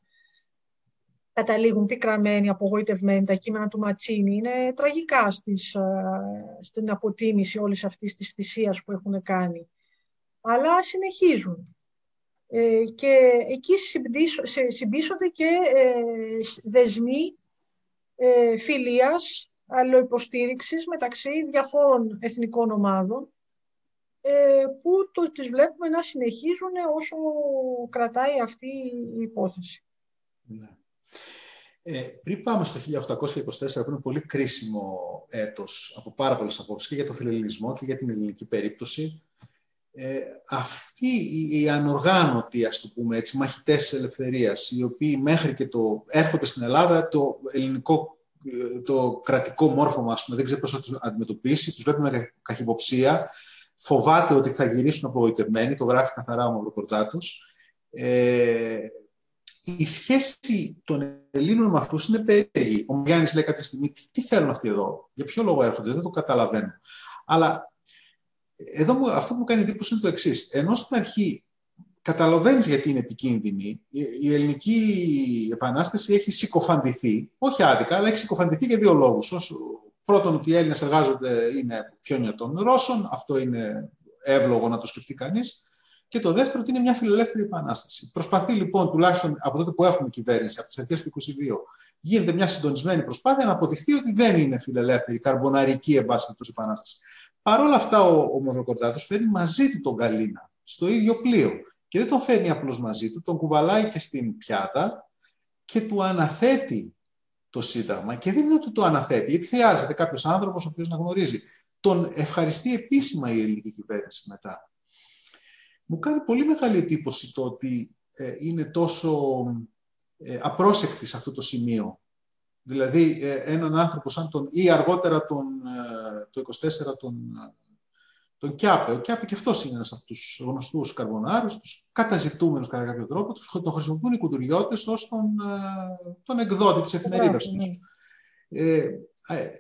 καταλήγουν πικραμένοι, απογοητευμένοι. Τα κείμενα του Ματσίνη είναι τραγικά στις, στην αποτίμηση όλης αυτής της θυσίας που έχουν κάνει. Αλλά συνεχίζουν. Ε, και εκεί συμπίσονται και ε, δεσμοί ε, φιλίας, αλλοϊποστήριξης μεταξύ διαφόρων εθνικών ομάδων ε, που το, τις βλέπουμε να συνεχίζουν όσο κρατάει αυτή η υπόθεση. Ναι. Ε, πριν πάμε στο 1824, που είναι πολύ κρίσιμο έτος από πάρα πολλές απόψεις και για τον φιλελληνισμό και για την ελληνική περίπτωση, ε, αυτοί οι, οι ανοργάνωτοι, ας το πούμε έτσι, μαχητές της ελευθερίας, οι οποίοι μέχρι και το έρχονται στην Ελλάδα, το ελληνικό, ε, το κρατικό μόρφωμα, ας πούμε, δεν ξέρει πώς θα τους αντιμετωπίσει, τους βλέπουμε με καχυποψία, φοβάται ότι θα γυρίσουν απογοητευμένοι, το γράφει καθαρά ο Μαυροκορτάτος. Ε, η σχέση των Ελλήνων με αυτούς είναι περίεργη. Ο Γιάννη λέει κάποια στιγμή: τι, τι θέλουν αυτοί εδώ, για ποιο λόγο έρχονται, δεν το καταλαβαίνω. Αλλά εδώ μου, αυτό που μου κάνει εντύπωση είναι το εξής. Ενώ στην αρχή καταλαβαίνεις γιατί είναι επικίνδυνη, η ελληνική επανάσταση έχει συκοφαντηθεί, όχι άδικα, αλλά έχει συκοφαντηθεί για δύο λόγους. Πρώτον, ότι οι Έλληνες εργάζονται είναι πιόνια των Ρώσων, αυτό είναι εύλογο να το σκεφτεί κανείς. Και το δεύτερο, ότι είναι μια φιλελεύθερη επανάσταση. Προσπαθεί λοιπόν, τουλάχιστον από τότε που έχουμε κυβέρνηση, από τις αρχές του 22, γίνεται μια συντονισμένη προσπάθεια να αποδειχθεί ότι δεν είναι φιλελεύθερη, καρμποναρική εμπάσχετο επανάσταση. Παρ' όλα αυτά, ο, ο Μαυροκορδάτος φέρνει μαζί του τον Καλίνα στο ίδιο πλοίο. Και δεν τον φέρνει απλώς μαζί του, τον κουβαλάει και στην πιάτα και του αναθέτει το Σύνταγμα. Και δεν είναι ότι το αναθέτει, γιατί χρειάζεται κάποιος άνθρωπος ο οποίος να γνωρίζει. Τον ευχαριστεί επίσημα η ελληνική κυβέρνηση μετά. Μου κάνει πολύ μεγάλη εντύπωση το ότι ε, είναι τόσο ε, απρόσεκτη σε αυτό το σημείο. Δηλαδή, ε, έναν άνθρωπο σαν τον, ή αργότερα τον, ε, το 24 τον, τον Κιάπε. Ο Κιάπε και αυτός είναι ένας από τους γνωστούς καρβονάρους, τους καταζητούμενους κατά κάποιο τρόπο. Τον χρησιμοποιούν οι κουντουριώτε ως τον, τον εκδότη της εφημερίδας τους. Ναι. Ε,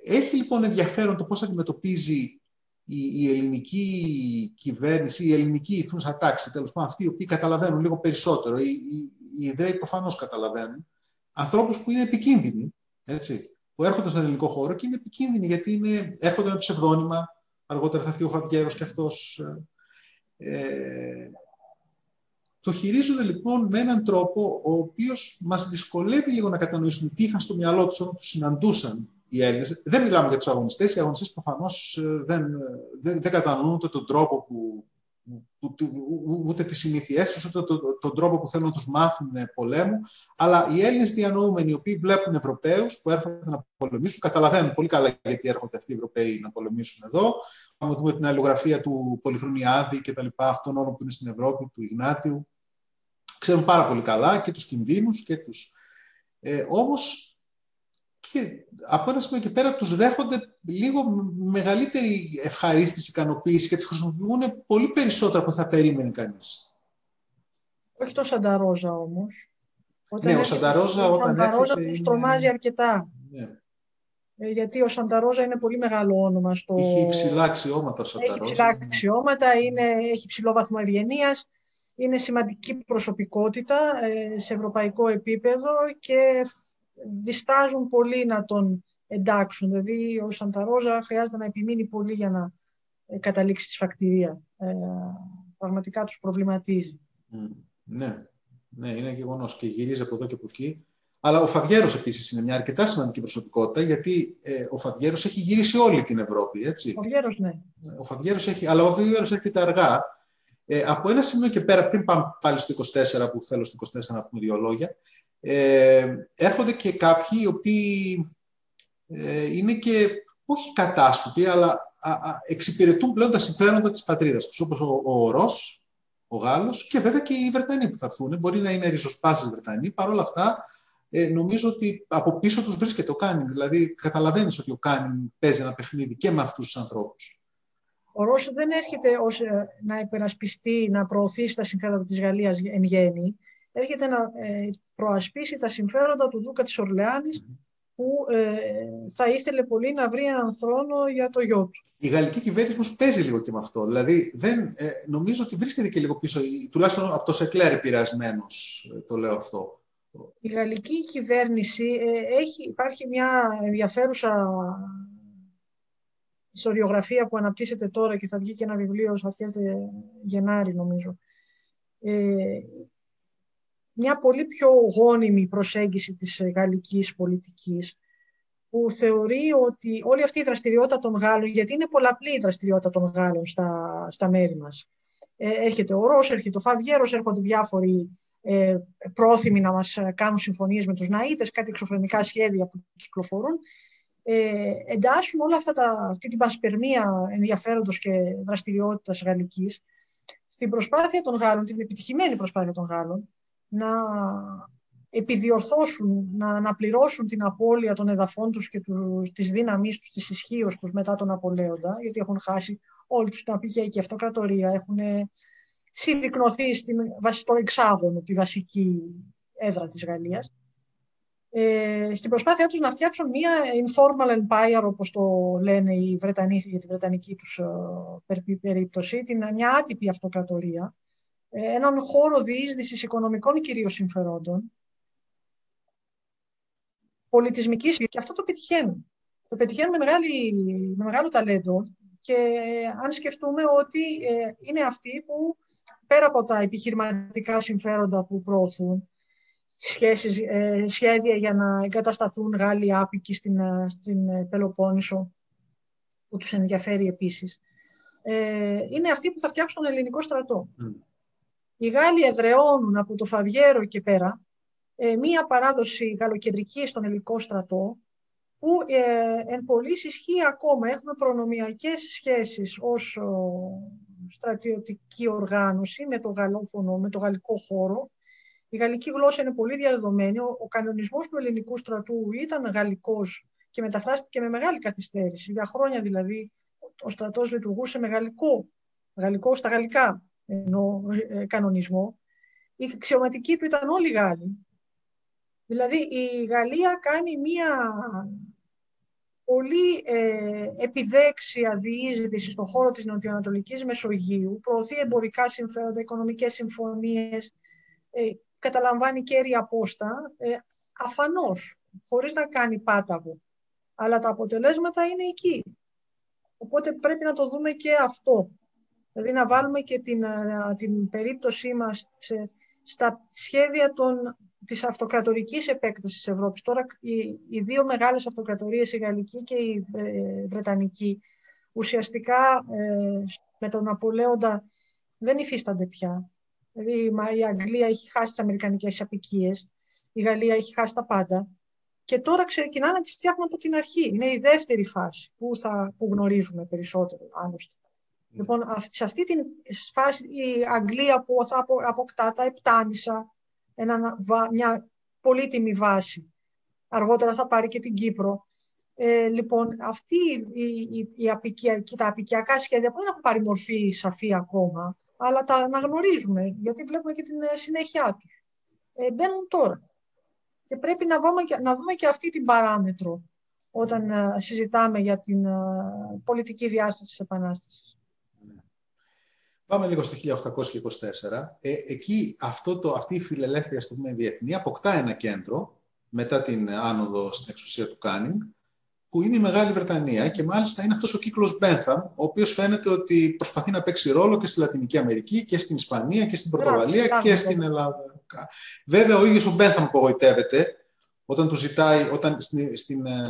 έχει λοιπόν ενδιαφέρον το πώς αντιμετωπίζει η, η ελληνική κυβέρνηση, η ελληνική ηθούσα τάξη, τέλος πάντων αυτοί οι οποίοι καταλαβαίνουν λίγο περισσότερο, οι, οι, οι ιδέοι προφανώς καταλαβαίνουν, ανθρώπους που είναι επικίνδυνοι, έτσι, που έρχονται στον ελληνικό χώρο και είναι επικίνδυνοι γιατί είναι, έρχονται με ψευδόνυμα. Αργότερα θα έρθει ο Φαβγέρο και αυτός. Ε, ε, το χειρίζονται λοιπόν με έναν τρόπο ο οποίος μας δυσκολεύει λίγο να κατανοήσουμε τι είχαν στο μυαλό τους όταν τους συναντούσαν οι Έλληνες. Δεν μιλάμε για τους αγωνιστές. Οι αγωνιστές προφανώς ε, δεν, δεν, δεν κατανοούν ούτε τον τρόπο που. Ούτε τις συνήθειές τους, ούτε τον, τον τρόπο που θέλουν να τους μάθουν πολέμου. Αλλά οι Έλληνες διανοούμενοι, οι οποίοι βλέπουν Ευρωπαίους που έρχονται να πολεμήσουν, καταλαβαίνουν πολύ καλά γιατί έρχονται αυτοί οι Ευρωπαίοι να πολεμήσουν εδώ. Αν δούμε την αλληλογραφία του Πολυχρονιάδη και τα λοιπά, αυτών όλων που είναι στην Ευρώπη, του Ιγνάτιου. Ξέρουν πάρα πολύ καλά και τους κινδύνους και του. Ε, Όμως και από ένα σημείο και πέρα τους δέχονται λίγο μεγαλύτερη ευχαρίστηση, ικανοποίηση και τις χρησιμοποιούν πολύ περισσότερο από θα περίμενε κανείς. Όχι το Σανταρόζα όμως. Όταν ναι, ο Σανταρόζα όταν Ο Σανταρόζα τους τρομάζει αρκετά. Ναι. Ε, γιατί ο Σανταρόζα είναι πολύ μεγάλο όνομα στο... Έχει υψηλά αξιώματα ο Σανταρόζα. Έχει υψηλά αξιώματα, είναι, έχει ψηλό βαθμό ευγενίας, είναι σημαντική προσωπικότητα ε, σε ευρωπαϊκό επίπεδο και διστάζουν πολύ να τον εντάξουν. Δηλαδή, ο Σανταρόζα χρειάζεται να επιμείνει πολύ για να ε, καταλήξει στη σφακτηρία. Ε, πραγματικά τους προβληματίζει. ναι, ναι, είναι γεγονός και γυρίζει από εδώ και από εκεί. Αλλά ο Φαβιέρος επίσης είναι μια αρκετά σημαντική προσωπικότητα, γιατί ε, ο Φαβιέρος έχει γυρίσει όλη την Ευρώπη. Έτσι. Ο Φαβιέρος, ναι. Ο Φαβιέρος έχει, αλλά ο Φαβιέρος έρχεται αργά. Ε, από ένα σημείο και πέρα, πριν πάμε πάλι στο 24, που θέλω στο 24 να πούμε δύο λόγια, ε, έρχονται και κάποιοι οι οποίοι ε, είναι και όχι κατάσκοποι, αλλά α, α, εξυπηρετούν πλέον τα συμφέροντα της πατρίδας τους, όπως ο, ο Ορός, ο Γάλλος και βέβαια και οι Βρετανοί που θα έρθουν. Μπορεί να είναι ριζοσπάσεις Βρετανοί, παρόλα αυτά ε, νομίζω ότι από πίσω τους βρίσκεται ο Κάνιν. Δηλαδή καταλαβαίνεις ότι ο Κάνιν παίζει ένα παιχνίδι και με αυτούς τους ανθρώπους. Ο Ρώσο δεν έρχεται ως, ε, να υπερασπιστεί, να προωθήσει τα συμφέροντα της Γαλλίας εν γέννη έρχεται να ε, προασπίσει τα συμφέροντα του Δούκα της Ορλεάνης που ε, θα ήθελε πολύ να βρει έναν θρόνο για το γιο του. Η γαλλική κυβέρνηση όμως παίζει λίγο και με αυτό. Δηλαδή, δεν, ε, νομίζω ότι βρίσκεται και λίγο πίσω, τουλάχιστον από το Σεκλέρ επηρεασμένο, το λέω αυτό. Η γαλλική κυβέρνηση ε, έχει, υπάρχει μια ενδιαφέρουσα ιστοριογραφία που αναπτύσσεται τώρα και θα βγει και ένα βιβλίο στις αρχές Γενάρη νομίζω. Ε, μια πολύ πιο γόνιμη προσέγγιση της γαλλικής πολιτικής που θεωρεί ότι όλη αυτή η δραστηριότητα των Γάλλων, γιατί είναι πολλαπλή η δραστηριότητα των Γάλλων στα, στα μέρη μας. Ε, έρχεται ο Ρώσος, έρχεται ο Φαβιέρος, έρχονται διάφοροι ε, πρόθυμοι να μας κάνουν συμφωνίες με τους Ναΐτες, κάτι εξωφρενικά σχέδια που κυκλοφορούν. Ε, εντάσσουν όλα αυτά τα, αυτή την πασπερμία ενδιαφέροντος και δραστηριότητας γαλλικής στην προσπάθεια των Γάλλων, την επιτυχημένη προσπάθεια των Γάλλων, να επιδιορθώσουν, να αναπληρώσουν την απώλεια των εδαφών τους και τους, της δύναμής τους, της ισχύως τους μετά τον Απολέοντα, γιατί έχουν χάσει όλη τους την απεικιακή αυτοκρατορία, έχουν συρρυκνωθεί στο εξάγωνο τη βασική έδρα της Γαλλίας. Ε, στην προσπάθειά τους να φτιάξουν μια informal empire, όπως το λένε οι Βρετανοί για τη βρετανική τους ε, περίπτωση, την, μια άτυπη αυτοκρατορία, ε, έναν χώρο διείσδυσης οικονομικών κυρίως συμφερόντων, πολιτισμικής και αυτό το πετυχαίνουν. Το πετυχαίνουν με, μεγάλη, με μεγάλο ταλέντο και αν σκεφτούμε ότι ε, είναι αυτοί που πέρα από τα επιχειρηματικά συμφέροντα που προωθούν, σχέσεις, ε, σχέδια για να εγκατασταθούν Γάλλοι άπικοι στην, ε, στην Πελοπόννησο, που τους ενδιαφέρει επίσης, ε, είναι αυτοί που θα φτιάξουν τον ελληνικό στρατό. Mm. Οι Γάλλοι εδραιώνουν από το Φαβιέρο και πέρα ε, μία παράδοση γαλλοκεντρική στον ελληνικό στρατό, που ε, εν πολλής ισχύει ακόμα. Έχουμε προνομιακές σχέσεις ως στρατιωτική οργάνωση με το γαλλόφωνο, με το γαλλικό χώρο. Η γαλλική γλώσσα είναι πολύ διαδεδομένη. Ο, ο κανονισμός του ελληνικού στρατού ήταν γαλλικός και μεταφράστηκε με μεγάλη καθυστέρηση. Για χρόνια δηλαδή ο στρατός λειτουργούσε με γαλλικό, γαλλικό στα γαλλικά ενώ, ε, κανονισμό. Η αξιωματική του ήταν όλοι Γάλλοι. Δηλαδή η Γαλλία κάνει μία πολύ ε, επιδέξια διείσδυση στον χώρο της Νοτιοανατολικής Μεσογείου, προωθεί εμπορικά συμφέροντα, οικονομικές συμφωνίες, ε, καταλαμβάνει κέρια πόστα, ε, αφανώς, χωρίς να κάνει πάταγο. Αλλά τα αποτελέσματα είναι εκεί. Οπότε πρέπει να το δούμε και αυτό. Δηλαδή να βάλουμε και την, την περίπτωσή μας στα σχέδια των της αυτοκρατορικής επέκτασης της Ευρώπης. Τώρα οι, οι δύο μεγάλες αυτοκρατορίες, η Γαλλική και η ε, Βρετανική, ουσιαστικά ε, με τον Απολέοντα δεν υφίστανται πια. Δηλαδή η Αγγλία έχει χάσει τις αμερικανικές απικίες, η Γαλλία έχει χάσει τα πάντα και τώρα ξεκινάνε να τις φτιάχνουν από την αρχή. Είναι η δεύτερη φάση που, θα, που γνωρίζουμε περισσότερο, άλλωστε. Mm. Λοιπόν, σε αυτή τη φάση η Αγγλία που θα αποκτά τα Επτάνησα, ένα, μια πολύτιμη βάση. Αργότερα θα πάρει και την Κύπρο. Ε, λοιπόν, αυτή η, η, η τα απικιακά σχέδια που δεν έχουν πάρει μορφή σαφή ακόμα, αλλά τα αναγνωρίζουμε, γιατί βλέπουμε και την ε, συνέχειά τους. Ε, μπαίνουν τώρα. Και πρέπει να, δούμε, να δούμε και αυτή την παράμετρο όταν ε, συζητάμε για την ε, πολιτική διάσταση της Επανάστασης. Πάμε λίγο στο 1824. Ε, εκεί αυτό το, αυτή η φιλελεύθερη ας πούμε, διεθνής αποκτά ένα κέντρο μετά την άνοδο στην εξουσία του Κάνινγκ, που είναι η Μεγάλη Βρετανία και μάλιστα είναι αυτός ο κύκλος Μπένθαμ, ο οποίος φαίνεται ότι προσπαθεί να παίξει ρόλο και στη Λατινική Αμερική και στην Ισπανία και στην Πορτογαλία και στην Ελλάδα. Βέβαια, ο ίδιος ο Μπένθαμ απογοητεύεται όταν του ζητάει, όταν, στην, στην, ε,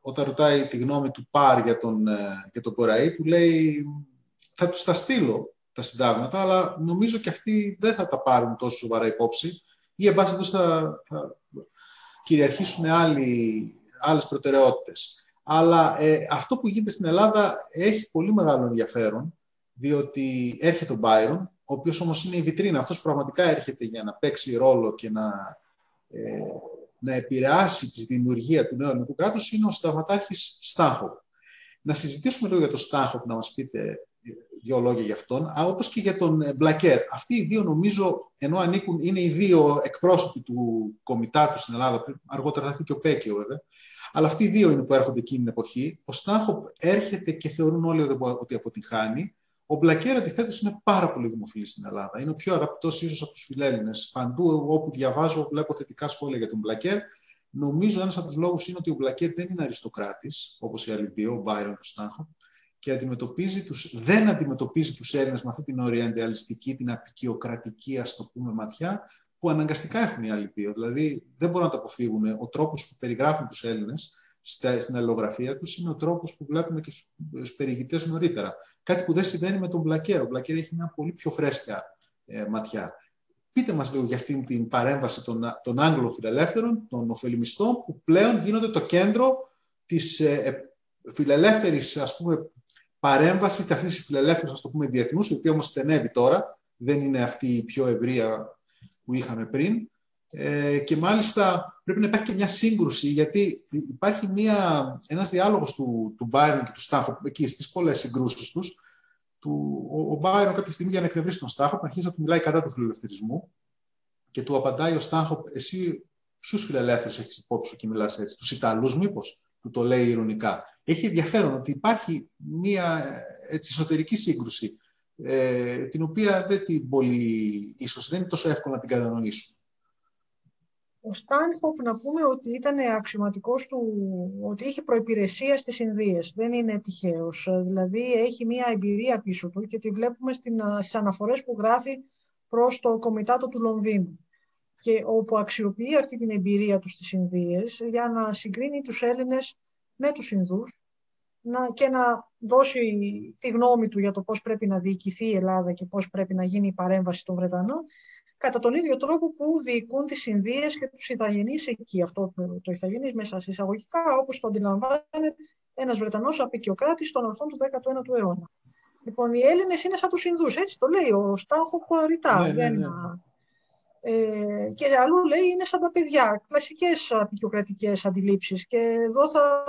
όταν ρωτάει τη γνώμη του Πάρ για τον, ε, για τον Κοραή, του λέει θα τους τα στείλω τα συντάγματα, αλλά νομίζω και αυτοί δεν θα τα πάρουν τόσο σοβαρά υπόψη ή εν πάση θα, θα κυριαρχήσουν άλλοι, άλλες προτεραιότητες. Αλλά ε, αυτό που γίνεται στην Ελλάδα έχει πολύ μεγάλο ενδιαφέρον, διότι έρχεται ο Μπάιρον, ο οποίος όμως είναι η βιτρίνα, αυτός πραγματικά έρχεται για να παίξει ρόλο και να, ε, να επηρεάσει τη δημιουργία του νέου ελληνικού κράτους, είναι ο Σταματάρχης Στάχο. Να συζητήσουμε λίγο για τον Στάχο, να μας πείτε δύο λόγια για αυτόν, όπως και για τον ε, Μπλακέρ. Αυτοί οι δύο νομίζω, ενώ ανήκουν, είναι οι δύο εκπρόσωποι του κομιτάτου στην Ελλάδα, αργότερα θα έρθει και ο Πέκιο βέβαια, αλλά αυτοί οι δύο είναι που έρχονται εκείνη την εποχή. Ο Στάχοπ έρχεται και θεωρούν όλοι ότι αποτυγχάνει. Ο Μπλακέρ αντιθέτω είναι πάρα πολύ δημοφιλής στην Ελλάδα. Είναι ο πιο αγαπητός ίσως από τους φιλέλληνες. Παντού όπου διαβάζω, βλέπω θετικά σχόλια για τον Μπλακέρ. Νομίζω ένας από τους λόγους είναι ότι ο Μπλακέρ δεν είναι αριστοκράτης, όπως οι άλλοι δύο, ο Μπάιρον και ο Στάνχο, και αντιμετωπίζει τους, δεν αντιμετωπίζει τους Έλληνες με αυτή την οριαντιαλιστική, την απεικιοκρατική, ας το πούμε, ματιά, που αναγκαστικά έχουν οι άλλοι δύο. Δηλαδή δεν μπορούν να το αποφύγουν. Ο τρόπος που περιγράφουν τους Έλληνες στην αλληλογραφία τους είναι ο τρόπος που βλέπουμε και στους περιηγητές νωρίτερα. Κάτι που δεν συμβαίνει με τον Μπλακέρο. Ο Μπλακέρο έχει μια πολύ πιο φρέσκια ε, ματιά. Πείτε μας λίγο για αυτήν την παρέμβαση των, των Άγγλων φιλελεύθερων, των ωφελημιστών, που πλέον γίνονται το κέντρο της ε, ε φιλελεύθερης, ας πούμε, παρέμβαση και αυτή τη φιλελεύθερης, ας το πούμε, διεθνούς, η οποία όμως στενεύει τώρα, δεν είναι αυτή η πιο ευρεία που είχαμε πριν. Ε, και μάλιστα πρέπει να υπάρχει και μια σύγκρουση, γιατί υπάρχει μια, ένας διάλογος του, του Byron και του Στάχο, εκεί στις πολλές συγκρούσεις τους. Του, ο, ο Byron κάποια στιγμή για να εκνευρίσει τον Στάχο, αρχίζει να του μιλάει κατά του φιλελευθερισμού και του απαντάει ο Στάχο, εσύ ποιους φιλελεύθερους έχεις υπόψη σου και μιλάς έτσι, τους Ιταλούς, μήπως, που το λέει ηρωνικά. Έχει ενδιαφέρον ότι υπάρχει μια έτσι, εσωτερική σύγκρουση, ε, την οποία δεν την πολύ, ίσως δεν είναι τόσο εύκολο να την κατανοήσουμε. Ο Στάνχοπ να πούμε ότι ήταν αξιωματικός του, ότι είχε προϋπηρεσία στις Ινδίες. Δεν είναι τυχαίος. Δηλαδή έχει μία εμπειρία πίσω του και τη βλέπουμε στις αναφορές που γράφει προς το Κομιτάτο του Λονδίνου. Και όπου αξιοποιεί αυτή την εμπειρία τους στις Ινδίες για να συγκρίνει τους Έλληνες με τους Ινδούς να, και να δώσει τη γνώμη του για το πώς πρέπει να διοικηθεί η Ελλάδα και πώς πρέπει να γίνει η παρέμβαση των Βρετανών κατά τον ίδιο τρόπο που διοικούν τις Ινδίες και τους Ιθαγενείς εκεί. Αυτό το Ιθαγενείς μέσα σε εισαγωγικά, όπως το αντιλαμβάνεται ένας Βρετανός απεικιοκράτης των αρχών του 19ου αιώνα. Λοιπόν, οι Έλληνες είναι σαν τους Ινδούς, έτσι το λέει ο Στάχο ρητά. Ναι, ναι, ναι. Ε, και αλλού λέει είναι σαν τα παιδιά, κλασικές απεικιοκρατικές αντιλήψεις. Και εδώ θα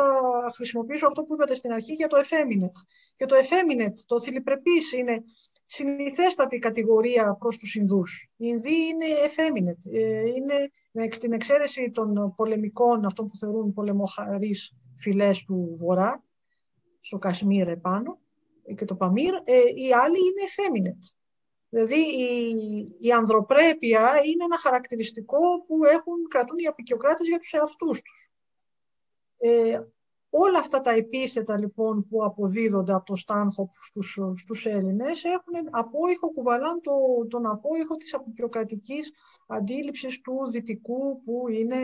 χρησιμοποιήσω αυτό που είπατε στην αρχή για το effeminate. Και το effeminate, το θηλυπρεπής, είναι συνηθέστατη κατηγορία προς τους Ινδούς. Οι Ινδοί είναι effeminate. Ε, είναι με την εξαίρεση των πολεμικών, αυτών που θεωρούν πολεμοχαρείς φυλές του Βορρά, στο Κασμίρ επάνω και το Παμίρ, ε, οι άλλοι είναι effeminate. Δηλαδή η, η ανδροπρέπεια είναι ένα χαρακτηριστικό που έχουν, κρατούν οι απεικιοκράτες για τους εαυτούς τους. Ε, όλα αυτά τα επίθετα λοιπόν που αποδίδονται από το Στάνχοπ στους, στους Έλληνες έχουν απόϊχο, κουβαλάν το, τον απόϊχο της απεικιοκρατικής αντίληψης του δυτικού που είναι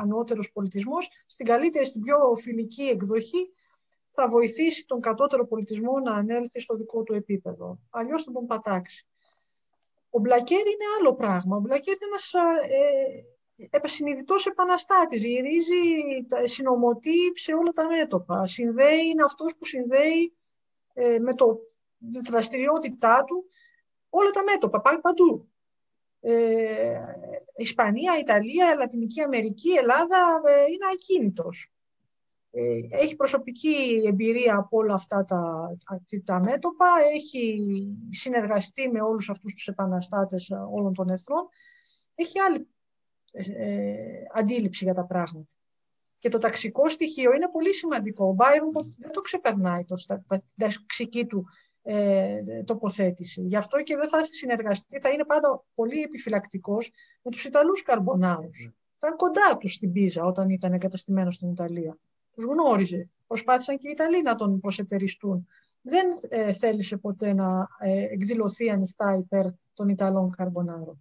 ανώτερος πολιτισμός. Στην καλύτερη, στην πιο φιλική εκδοχή θα βοηθήσει τον κατώτερο πολιτισμό να ανέλθει στο δικό του επίπεδο. Αλλιώς θα τον πατάξει. Ο Μπλακέρ είναι άλλο πράγμα. Ο Μπλακέρ είναι ένας ε, επαναστάτη. επαναστάτης. Γυρίζει, συνομωτεί σε όλα τα μέτωπα. Συνδέει, είναι αυτός που συνδέει ε, με το, τη δραστηριότητά του όλα τα μέτωπα. Πάει παντού. Ε, Ισπανία, Ιταλία, Λατινική Αμερική, Ελλάδα ε, είναι ακίνητος. Ε, έχει προσωπική εμπειρία από όλα αυτά τα, τα μέτωπα, έχει συνεργαστεί με όλους αυτούς τους επαναστάτες όλων των εθνών, έχει άλλη ε, αντίληψη για τα πράγματα. Και το ταξικό στοιχείο είναι πολύ σημαντικό. Ο Μπάιρον δεν το ξεπερνάει το, τα, ταξική του ε, τοποθέτηση. Γι' αυτό και δεν θα συνεργαστεί, θα είναι πάντα πολύ επιφυλακτικός με τους Ιταλούς καρμπονάρους. Mm. Ήταν κοντά τους στην Πίζα όταν ήταν εγκαταστημένος στην Ιταλία τους γνώριζε. Προσπάθησαν και οι Ιταλοί να τον προσετεριστούν. Δεν ε, θέλησε ποτέ να ε, εκδηλωθεί ανοιχτά υπέρ των Ιταλών Καρμπονάρων.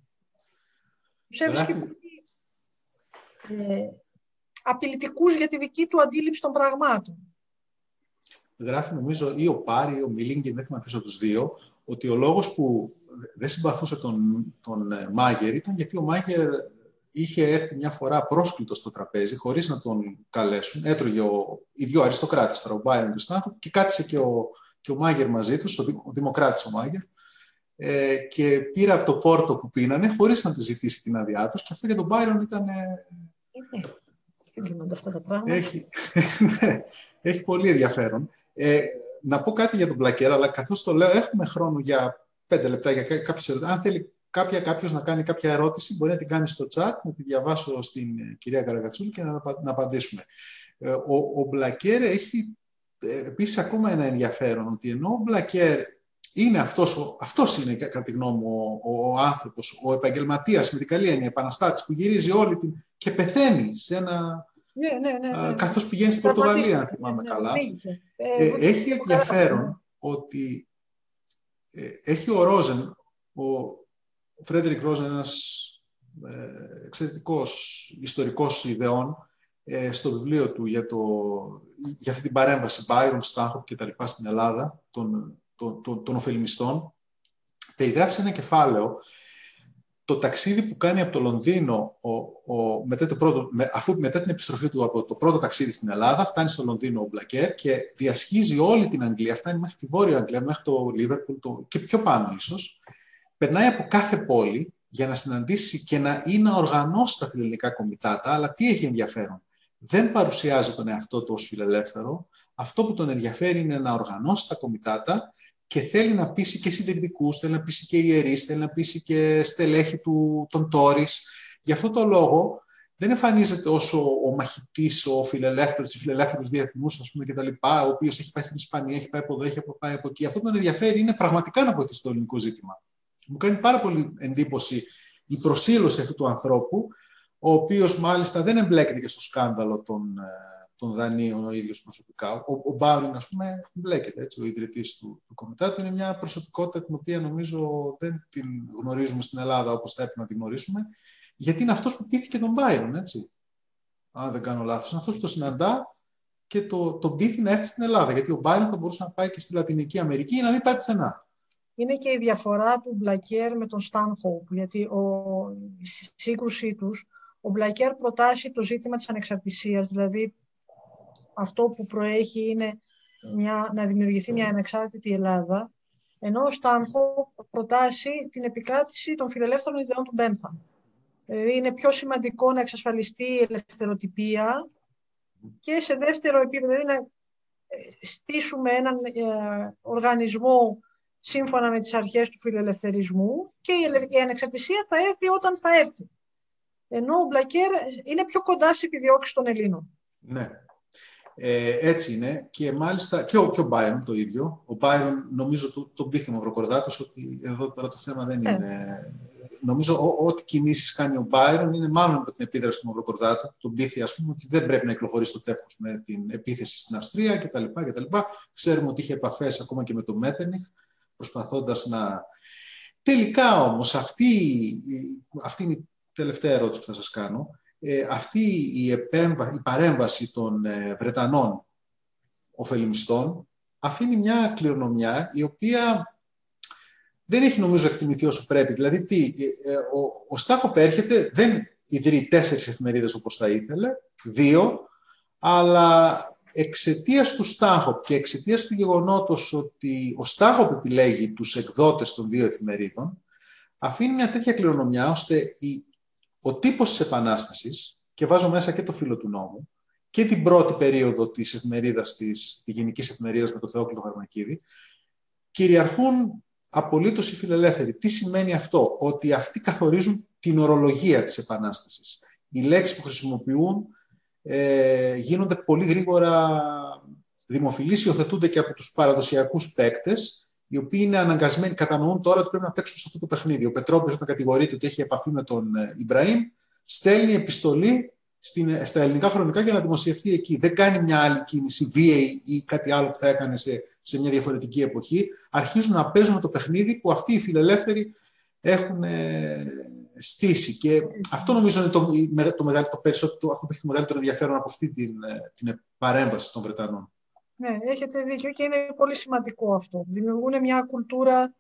Τους έβρισκε πολύ ε, απειλητικούς για τη δική του αντίληψη των πραγμάτων. Γράφει νομίζω ή ο Πάρη ή ο Μιλίνγκεν, δεν θυμάμαι ποιος από τους δύο, ότι ο λόγος που δεν συμπαθούσε τον, τον ε, Μάγερ ήταν γιατί ο Μάγερ είχε έρθει μια φορά πρόσκλητο στο τραπέζι, χωρίς να τον καλέσουν. Έτρωγε ο, οι δύο αριστοκράτες, τώρα, ο Μπάιρον και ο και κάτσε και ο, και ο Μάγερ μαζί τους, ο, ο δημοκράτης ο Μάγερ, ε, και πήρε από το πόρτο που πίνανε, χωρίς να του ζητήσει την άδειά τους, και αυτό για τον Μπάιρον ήταν... Ε, αυτά τα πράγματα. Έχει, ναι, έχει πολύ ενδιαφέρον. Ε, να πω κάτι για τον Μπλακέρα, αλλά καθώς το λέω, έχουμε χρόνο για πέντε λεπτά για κάποιες ερωτήσεις. Αν θέλει κάποια, κάποιος να κάνει κάποια ερώτηση, μπορεί να την κάνει στο chat, να τη διαβάσω στην ε, κυρία Καραγατσούλη και να, να απαντήσουμε. Ε, ο, ο Μπλακέρ έχει ε, επίσης ακόμα ένα ενδιαφέρον, ότι ενώ ο Μπλακέρ είναι αυτός, αυτός είναι κατά τη γνώμη μου ο, ο, άνθρωπος, ο επαγγελματίας με την καλή έννοια, επαναστάτης που γυρίζει όλη την και πεθαίνει σε ένα... Ναι, ναι, ναι, ναι. καθώς πηγαίνει στην Πορτογαλία, αν θυμάμαι ναι, καλά. Ε, ε, έχει ενδιαφέρον ότι ε, έχει ο Ρόζεν, ο Φρέντερικ Ρόζεν, ένας ε, εξαιρετικός ιστορικός ιδεών, ε, στο βιβλίο του για, το, για αυτή την παρέμβαση Byron, Stanhope και τα λοιπά στην Ελλάδα, των, των, των, των ωφελημιστών, περιγράφει ένα κεφάλαιο. Το ταξίδι που κάνει από το Λονδίνο, ο, ο, μετά το πρώτο, με, αφού μετά την επιστροφή του από το πρώτο ταξίδι στην Ελλάδα, φτάνει στο Λονδίνο ο Μπλακέρ και διασχίζει όλη την Αγγλία, φτάνει μέχρι τη Βόρεια Αγγλία, μέχρι το Λίβερπουλ και πιο πάνω ίσως, περνάει από κάθε πόλη για να συναντήσει και να ή να οργανώσει τα φιλελληνικά κομιτάτα, αλλά τι έχει ενδιαφέρον; Δεν παρουσιάζει τον εαυτό του ως φιλελεύθερο. Αυτό που τον ενδιαφέρει είναι να οργανώσει τα κομιτάτα και θέλει να πείσει και συντηρητικούς, θέλει να πείσει και ιερείς, θέλει να πείσει και στελέχη του, των Τόρις. Γι' αυτό το λόγο δεν εμφανίζεται όσο ο μαχητής, ο φιλελεύθερος, οι φιλελεύθερου διεθνούς, ας πούμε, κτλ., ο οποίος έχει πάει στην Ισπανία, έχει πάει από εδώ, έχει πάει από εκεί. Αυτό που τον ενδιαφέρει είναι πραγματικά να βοηθήσει το ελληνικό ζήτημα. Μου κάνει πάρα πολύ εντύπωση η προσήλωση αυτού του ανθρώπου, ο οποίος μάλιστα δεν εμπλέκεται και στο σκάνδαλο των, ε, των δανείων ο ίδιος προσωπικά. Ο, ο Μπάουρινγκ, ας πούμε, μπλέκεται. Έτσι, ο ιδρυτής του, του Κομιτάτου είναι μια προσωπικότητα την οποία νομίζω δεν την γνωρίζουμε στην Ελλάδα όπως θα έπρεπε να την γνωρίσουμε, γιατί είναι αυτός που πήθηκε τον Μπάιρον, έτσι. Αν δεν κάνω λάθος. Είναι αυτός που το συναντά και το, τον πείθει να έρθει στην Ελλάδα. Γιατί ο Μπάιρον θα μπορούσε να πάει και στη Λατινική Αμερική ή να μην πάει πουθενά. Είναι και η διαφορά του Μπλακέρ με τον Στάνχοπ, γιατί ο, η σύγκρουσή τους, ο Μπλακέρ προτάσει το ζήτημα της ανεξαρτησίας, δηλαδή αυτό που προέχει είναι μια, να δημιουργηθεί μια ανεξάρτητη Ελλάδα, ενώ ο Στάνχο προτάσει την επικράτηση των φιλελεύθερων ιδεών του Μπένθαμ. Δηλαδή είναι πιο σημαντικό να εξασφαλιστεί η ελευθεροτυπία και σε δεύτερο επίπεδο, δηλαδή να ε, στήσουμε έναν ε, οργανισμό σύμφωνα με τις αρχές του φιλελευθερισμού και η ανεξαρτησία θα έρθει όταν θα έρθει. Ενώ ο Μπλακέρ είναι πιο κοντά στις επιδιώξεις των Ελλήνων. Ναι. Ε, έτσι είναι και μάλιστα και ο, και ο Byron το ίδιο. Ο Byron νομίζω το, τον πείθει ο Μαυροκορδάτος ότι εδώ τώρα το θέμα δεν ε. είναι... Νομίζω ό,τι κινήσεις κάνει ο Byron είναι μάλλον από την επίδραση του Μαυροκορδάτου. Τον πείθει ας πούμε ότι δεν πρέπει να κυκλοφορήσει το τεύχος με την επίθεση στην Αυστρία κτλ. κτλ. Ξέρουμε ότι είχε επαφές ακόμα και με τον Μέτενιχ προσπαθώντας να... Τελικά όμως αυτή, αυτή είναι η τελευταία ερώτηση που θα σας κάνω ε, αυτή η, επέμβα, η παρέμβαση των ε, Βρετανών ωφελημιστών αφήνει μια κληρονομιά η οποία δεν έχει νομίζω εκτιμηθεί όσο πρέπει. Δηλαδή, τι, ε, ε, ο, ο Στάχοπ έρχεται, δεν ιδρύει τέσσερις εφημερίδες όπως θα ήθελε, δύο, αλλά εξαιτίας του Στάχοπ και εξαιτίας του γεγονότος ότι ο Στάχοπ επιλέγει τους εκδότες των δύο εφημερίδων, αφήνει μια τέτοια κληρονομιά ώστε η, ο τύπος της Επανάστασης, και βάζω μέσα και το φίλο του νόμου, και την πρώτη περίοδο της εφημερίδας της, της γενικής εφημερίδας με το Θεόκλητο Χαρμακίδη, κυριαρχούν απολύτως οι φιλελεύθεροι. Τι σημαίνει αυτό, ότι αυτοί καθορίζουν την ορολογία της Επανάστασης. Οι λέξεις που χρησιμοποιούν ε, γίνονται πολύ γρήγορα δημοφιλείς, υιοθετούνται και από τους παραδοσιακούς παίκτες, οι οποίοι είναι αναγκασμένοι, κατανοούν τώρα ότι πρέπει να παίξουν σε αυτό το παιχνίδι. Ο Πετρόπουλος, όταν κατηγορείται ότι έχει επαφή με τον ε, Ιμπραήμ, στέλνει επιστολή στην, ε, στα ελληνικά χρονικά για να δημοσιευθεί εκεί. Δεν κάνει μια άλλη κίνηση, βίαιη ή κάτι άλλο που θα έκανε σε, σε μια διαφορετική εποχή. Αρχίζουν να παίζουν το παιχνίδι που αυτοί οι φιλελεύθεροι έχουν ε, στήσει. Και αυτό νομίζω είναι το, το, μεγαλύτερο, το περισσότερο, αυτό που έχει το μεγαλύτερο ενδιαφέρον από αυτή την, την παρέμβαση των Βρετανών. Ναι, έχετε δίκιο και είναι πολύ σημαντικό αυτό. Δημιουργούν μια κουλτούρα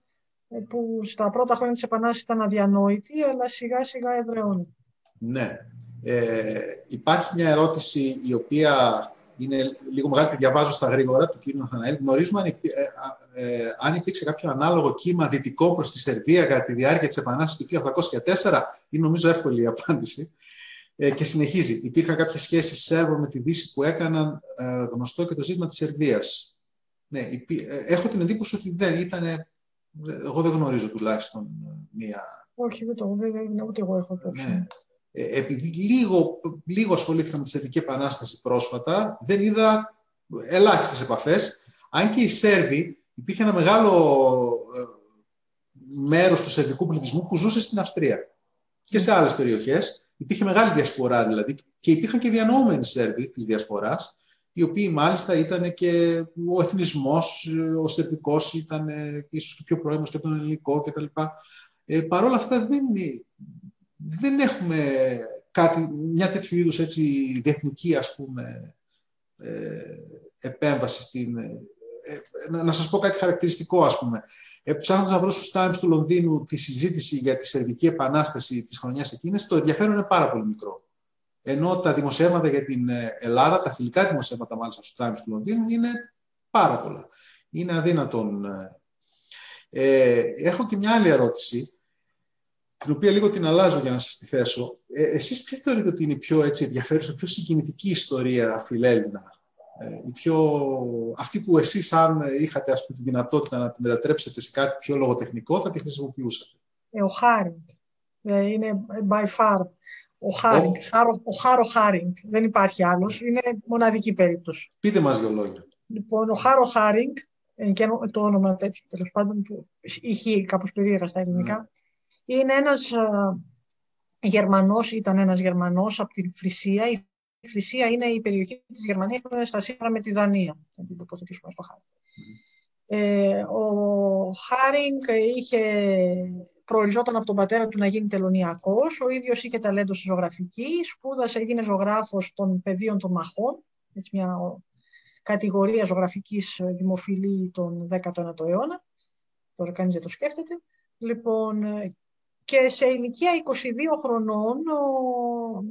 ε, που στα πρώτα χρόνια της Επανάστασης ήταν αδιανόητη, αλλά σιγά σιγά εδραιώνει. Ναι. Ε, υπάρχει μια ερώτηση η οποία είναι λίγο μεγάλη, τη διαβάζω στα γρήγορα του κ. Ναθαναήλ. Γνωρίζουμε αν, ε, ε, αν υπήρξε κάποιο ανάλογο κύμα δυτικό προς τη Σερβία κατά τη διάρκεια της Επανάστασης του 1804. Είναι νομίζω εύκολη η απάντηση. Ε, και συνεχίζει. Υπήρχαν κάποιες σχέσεις Σέρβων με τη Δύση που έκαναν ε, γνωστό και το ζήτημα της Σερβίας. Ναι, ε, έχω την εντύπωση ότι δεν ήταν. Εγώ δεν γνωρίζω τουλάχιστον μία. Όχι, δεν το δεν, ούτε εγώ έχω το. Ναι. Επειδή λίγο, λίγο ασχολήθηκα με τη Σερβική Επανάσταση πρόσφατα, δεν είδα ελάχιστες επαφές. Αν και οι Σέρβοι υπήρχε ένα μεγάλο μέρος του σερβικού πληθυσμού που ζούσε στην Αυστρία και σε άλλες περιοχές. Υπήρχε μεγάλη διασπορά δηλαδή και υπήρχαν και διανοούμενοι Σέρβοι της διασποράς οι οποίοι μάλιστα ήταν και ο εθνισμός, ο σερβικός ήταν ίσως και πιο πρώιμος και από τον ελληνικό κτλ. Ε, Παρ' όλα αυτά δεν, δεν έχουμε κάτι, μια τέτοιου είδους έτσι, διεθνική ας πούμε, ε, επέμβαση στην... Ε, ε, να, να σας πω κάτι χαρακτηριστικό ας πούμε. Ε, ψάχνοντας να βρω στους Times του Λονδίνου τη συζήτηση για τη Σερβική Επανάσταση της χρονιάς εκείνης, το ενδιαφέρον είναι πάρα πολύ μικρό. Ενώ τα δημοσιεύματα για την ε, Ελλάδα, τα φιλικά δημοσιεύματα μάλιστα στους Times του Λονδίνου, είναι πάρα πολλά. Είναι αδύνατον. Ε, έχω και μια άλλη ερώτηση την οποία λίγο την αλλάζω για να σας τη θέσω. Ε, εσείς ποια θεωρείτε ότι είναι η πιο έτσι, ενδιαφέρουσα, πιο συγκινητική ιστορία φιλέλληνα, ε, η πιο, αυτή που εσείς αν είχατε ας πούμε, τη δυνατότητα να τη μετατρέψετε σε κάτι πιο λογοτεχνικό θα τη χρησιμοποιούσατε. Ε, ο Χάρινγκ. Ε, είναι by far. Ο Χάρινγκ. Ο, ο Χάρο Χάρινγκ. Δεν υπάρχει άλλος. Είναι μοναδική περίπτωση. Πείτε μας δύο λόγια. Λοιπόν, ο Χάρο Χάρινγκ, ε, και το όνομα τέτοιο τέλος πάντων, που είχε κάπως περίεργα στα ελληνικά, mm είναι ένας ε, Γερμανός, ήταν ένας Γερμανός από την Φρυσία. Η Φρυσία είναι η περιοχή της Γερμανίας που είναι στα σύνορα με τη Δανία. Θα την τοποθετήσουμε στο χάρη. Ε, ο Χάρινγκ είχε προοριζόταν από τον πατέρα του να γίνει τελωνιακός. Ο ίδιος είχε ταλέντο στη ζωγραφική. Σπούδασε, έγινε ζωγράφος των πεδίων των μαχών. Έτσι μια κατηγορία ζωγραφικής δημοφιλή τον 19ο αιώνα. Τώρα κανείς δεν το σκέφτεται. Λοιπόν, και σε ηλικία 22 χρονών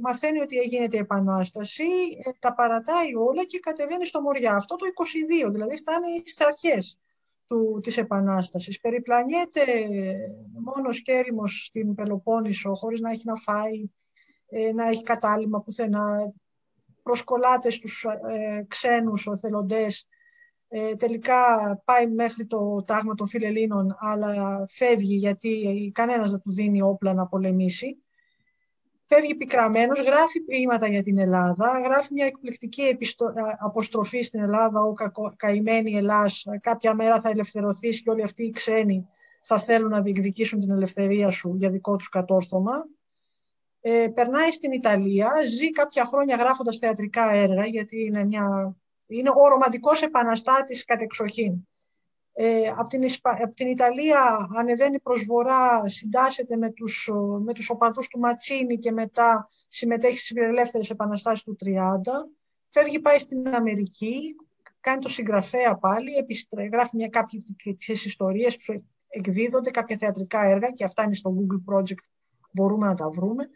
μαθαίνει ότι έγινε επανάσταση, ε, τα παρατάει όλα και κατεβαίνει στο Μοριά. Αυτό το 22, δηλαδή φτάνει στις αρχές του, της Επανάστασης. Περιπλανιέται μόνος και έρημος στην Πελοπόννησο, χωρίς να έχει να φάει, ε, να έχει κατάλημα πουθενά. Προσκολάται στους ε, ξένους οθελοντές ε, τελικά πάει μέχρι το τάγμα των Φιλελλήνων, αλλά φεύγει γιατί κανένας δεν του δίνει όπλα να πολεμήσει. Φεύγει πικραμένος, γράφει ποίηματα για την Ελλάδα, γράφει μια εκπληκτική επιστο... αποστροφή στην Ελλάδα, «Ο κακο... καημένη Ελλάς, κάποια μέρα θα ελευθερωθείς και όλοι αυτοί οι ξένοι θα θέλουν να διεκδικήσουν την ελευθερία σου για δικό τους κατόρθωμα. Ε, περνάει στην Ιταλία, ζει κάποια χρόνια γράφοντας θεατρικά έργα, γιατί είναι μια είναι ο ρομαντικός επαναστάτης κατεξοχήν. Ε, από, την, από την Ιταλία ανεβαίνει προς βορρά, συντάσσεται με τους, με τους οπαδούς του Ματσίνη και μετά συμμετέχει στις φιλελεύθερες επαναστάσεις του 30. Φεύγει, πάει στην Αμερική, κάνει το συγγραφέα πάλι, γράφει μια κάποιες ιστορίες που εκδίδονται, κάποια θεατρικά έργα και αυτά είναι στο Google Project, μπορούμε να τα βρούμε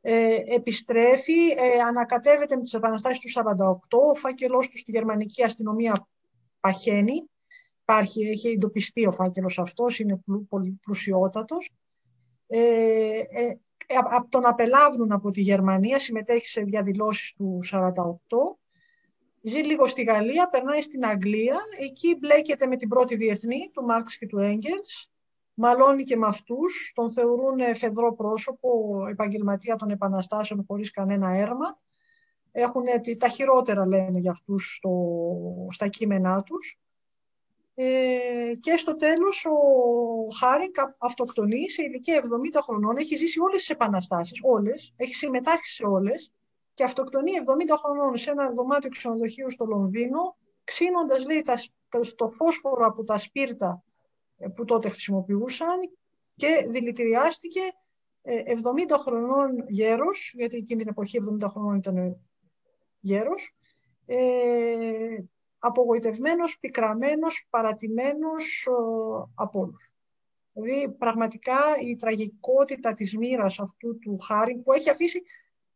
ε, επιστρέφει, ε, ανακατεύεται με τις επαναστάσεις του 48, ο φάκελός του στη γερμανική αστυνομία παχαίνει, Υπάρχει, έχει εντοπιστεί ο φάκελος αυτός, είναι πολύ πλουσιότατος. Ε, ε, από τον απελάβουν από τη Γερμανία, συμμετέχει σε διαδηλώσεις του 48, ζει λίγο στη Γαλλία, περνάει στην Αγγλία, εκεί μπλέκεται με την πρώτη διεθνή του Μάρξ και του Έγγελς, μαλώνει και με αυτούς, τον θεωρούν φεδρό πρόσωπο, επαγγελματία των επαναστάσεων χωρίς κανένα έρμα. Έχουν τα χειρότερα λένε για αυτούς στο, στα κείμενά τους. Ε, και στο τέλος ο Χάρη αυτοκτονεί σε ηλικία 70 χρονών, έχει ζήσει όλες τις επαναστάσεις, όλες, έχει συμμετάσχει σε όλες και αυτοκτονεί 70 χρονών σε ένα δωμάτιο ξενοδοχείου στο Λονδίνο, ξύνοντας λέει το φόσφορο από τα σπίρτα που τότε χρησιμοποιούσαν και δηλητηριάστηκε 70 ε, χρονών γέρος, γιατί εκείνη την εποχή 70 χρονών ήταν γέρος, ε, απογοητευμένος, πικραμένος, παρατημένος από όλους. Δηλαδή, πραγματικά η τραγικότητα της μοίρας αυτού του Χάρη που έχει αφήσει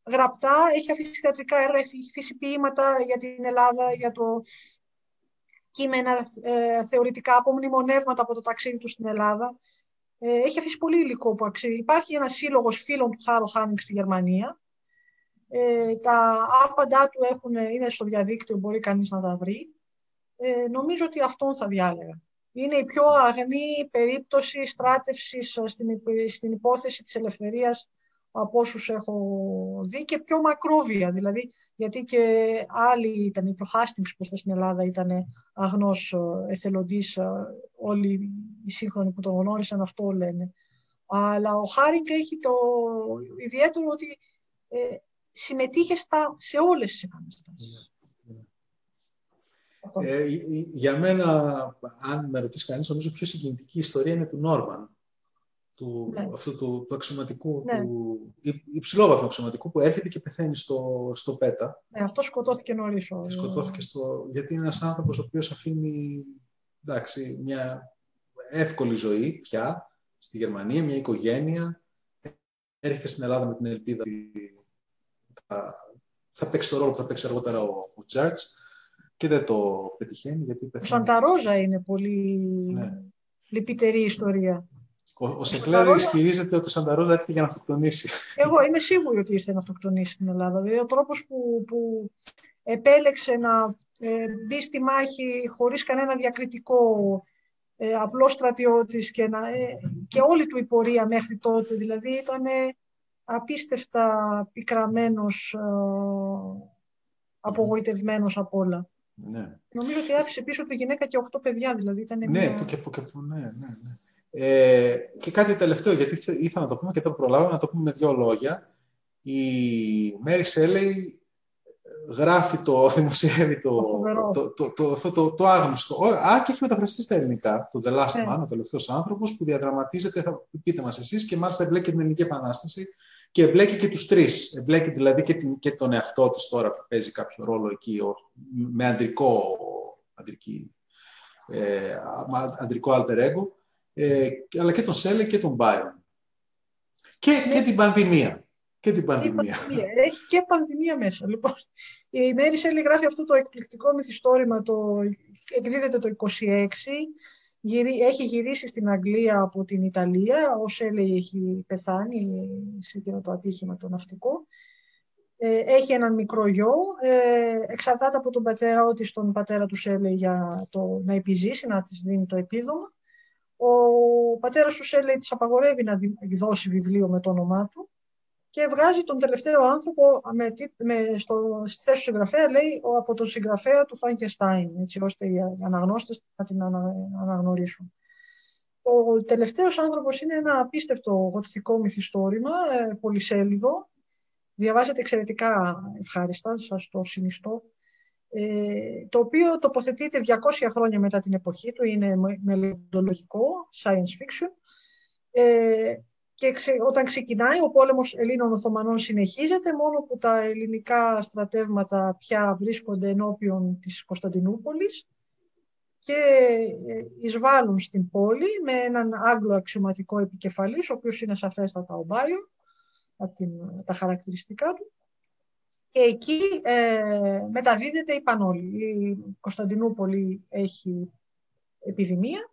γραπτά, έχει αφήσει θεατρικά έργα, έχει αφήσει ποίηματα για την Ελλάδα, για το κείμενα ε, θεωρητικά από μνημονεύματα από το ταξίδι του στην Ελλάδα. Ε, έχει αφήσει πολύ υλικό που αξίζει. Υπάρχει ένας σύλλογος φίλων του Χάρο Χάνινγκ στη Γερμανία. Ε, τα άπαντά του έχουν, είναι στο διαδίκτυο, μπορεί κανείς να τα βρει. Ε, νομίζω ότι αυτόν θα διάλεγα. Είναι η πιο αγνή περίπτωση στράτευσης στην, στην υπόθεση της ελευθερίας από όσους έχω δει και πιο μακρόβια. Δηλαδή, γιατί και άλλοι ήταν, και ο Χάστινγκς που ήρθε στην Ελλάδα ήταν αγνός ε, εθελοντής, ε, όλοι οι σύγχρονοι που τον γνώρισαν αυτό λένε. Αλλά ο Χάρινγκ έχει το ιδιαίτερο ότι ε, συμμετείχε στα, σε όλες τις επαναστάσεις. Ε, για μένα, αν με ρωτήσει κανείς, νομίζω πιο συγκινητική ιστορία είναι του Νόρμαν του, ναι. αυτού του, του αξιωματικού, ναι. του υψηλόβαθμου αξιωματικού που έρχεται και πεθαίνει στο, στο ΠΕΤΑ. Ναι, αυτό σκοτώθηκε νωρίς. Σκοτώθηκε στο, γιατί είναι ένας άνθρωπος ο οποίος αφήνει εντάξει, μια εύκολη ζωή πια στη Γερμανία, μια οικογένεια. Έρχεται στην Ελλάδα με την ελπίδα ότι θα, θα παίξει το ρόλο που θα παίξει αργότερα ο, ο Τσάρτς και δεν το πετυχαίνει. Γιατί πεθαίνει. Ο Σανταρόζα είναι πολύ ναι. λυπητερή ιστορία. Ο, ο Σεκλέρ ισχυρίζεται ότι ο Σανταρόζα έρχεται για να αυτοκτονήσει. Εγώ είμαι σίγουρη ότι ήρθε να αυτοκτονήσει στην Ελλάδα. Δηλαδή, ο τρόπος που, που επέλεξε να ε, μπει στη μάχη χωρίς κανένα διακριτικό, ε, απλός στρατιώτης και, να, ε, και όλη του η πορεία μέχρι τότε. Δηλαδή ήταν απίστευτα πικραμένος, ε, απογοητευμένος από όλα. Ναι. Νομίζω ότι άφησε πίσω του γυναίκα και οχτώ παιδιά, δηλαδή ήταν ναι, μια... που και, που και, ναι, ναι, ναι. Ε, και κάτι τελευταίο, γιατί ήθελα να το πούμε και δεν προλάβω να το πούμε με δύο λόγια. Η Μέρι Σέλεϊ γράφει το, δημοσιεύει το, το, το, το, το, το, το, άγνωστο. Α, και έχει μεταφραστεί στα ελληνικά. Το The Last ναι. Man, ο τελευταίος άνθρωπος, που διαδραματίζεται, θα πείτε μας εσείς, και μάλιστα εμπλέκει την Ελληνική Επανάσταση και εμπλέκει και τους τρεις. Εμπλέκει δηλαδή και, την, και τον εαυτό της τώρα που παίζει κάποιο ρόλο εκεί, με αντρικό, αντρική, ε, αντρικό alter ego ε, αλλά και τον Σέλε και τον Μπάιρον. Και, και την πανδημία. Και την πανδημία. Έχει και πανδημία μέσα. Λοιπόν, η Μέρη Σέλη γράφει αυτό το εκπληκτικό μυθιστόρημα, το, εκδίδεται το 26, έχει γυρίσει στην Αγγλία από την Ιταλία, ο Σέλη έχει πεθάνει σε εκείνο το ατύχημα το ναυτικό. Ε, έχει έναν μικρό γιο, ε, εξαρτάται από τον πατέρα ότι στον πατέρα του Σέλε για το, να επιζήσει, να της δίνει το επίδομα. Ο πατέρας του Σέλεϊ της απαγορεύει να δώσει βιβλίο με το όνομά του και βγάζει τον τελευταίο άνθρωπο με, με, στο, στη θέση του συγγραφέα, λέει, από τον συγγραφέα του Φραγκεστάιν, έτσι ώστε οι αναγνώστες να την αναγνωρίσουν. Ο τελευταίος άνθρωπος είναι ένα απίστευτο γοτθικό μυθιστόρημα, ε, πολυσέλιδο. Διαβάζεται εξαιρετικά ευχάριστα, σας το συνιστώ. Ε, το οποίο τοποθετείται 200 χρόνια μετά την εποχή του, είναι μελλοντολογικό, science fiction. Ε, και όταν ξεκινάει, ο πόλεμος Ελλήνων Οθωμανών συνεχίζεται, μόνο που τα ελληνικά στρατεύματα πια βρίσκονται ενώπιον της Κωνσταντινούπολης και ε, εισβάλλουν στην πόλη με έναν Άγγλο αξιωματικό επικεφαλής, ο οποίος είναι σαφέστατα ο Μπάιο, από την, τα χαρακτηριστικά του και εκεί ε, μεταδίδεται η Πανόλη. Η Κωνσταντινούπολη έχει επιδημία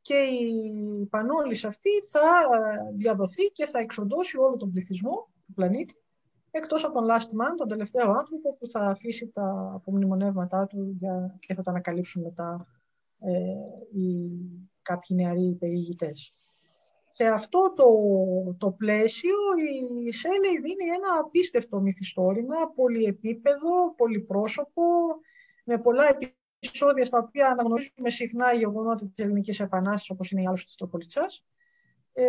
και η Πανόλη αυτή θα ε, διαδοθεί και θα εξοντώσει όλο τον πληθυσμό του πλανήτη εκτός από τον Last Man, τον τελευταίο άνθρωπο που θα αφήσει τα απομνημονεύματά του για, και θα τα ανακαλύψουν μετά ε, οι, κάποιοι νεαροί περιηγητές σε αυτό το, το πλαίσιο η Σέλεϊ δίνει ένα απίστευτο μυθιστόρημα, πολυεπίπεδο, πολυπρόσωπο, με πολλά επεισόδια στα οποία αναγνωρίζουμε συχνά οι γεγονότα της Ελληνικής Επανάστασης, όπως είναι η άλλωση της Τροπολιτσάς, ε,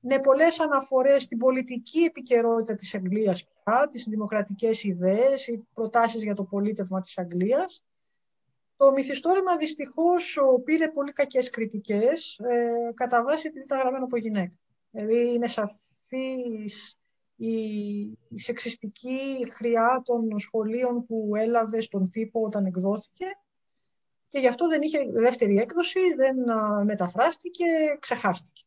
με πολλές αναφορές στην πολιτική επικαιρότητα της Αγγλίας πια, τις δημοκρατικές ιδέες, οι προτάσεις για το πολίτευμα της Αγγλίας, το μυθιστόρημα δυστυχώς πήρε πολύ κακές κριτικές, ε, κατά βάση επειδή ήταν γραμμένο από γυναίκα. Δηλαδή είναι σαφής η, η σεξιστική χρειά των σχολείων που έλαβε στον τύπο όταν εκδόθηκε και γι' αυτό δεν είχε δεύτερη έκδοση, δεν μεταφράστηκε, ξεχάστηκε.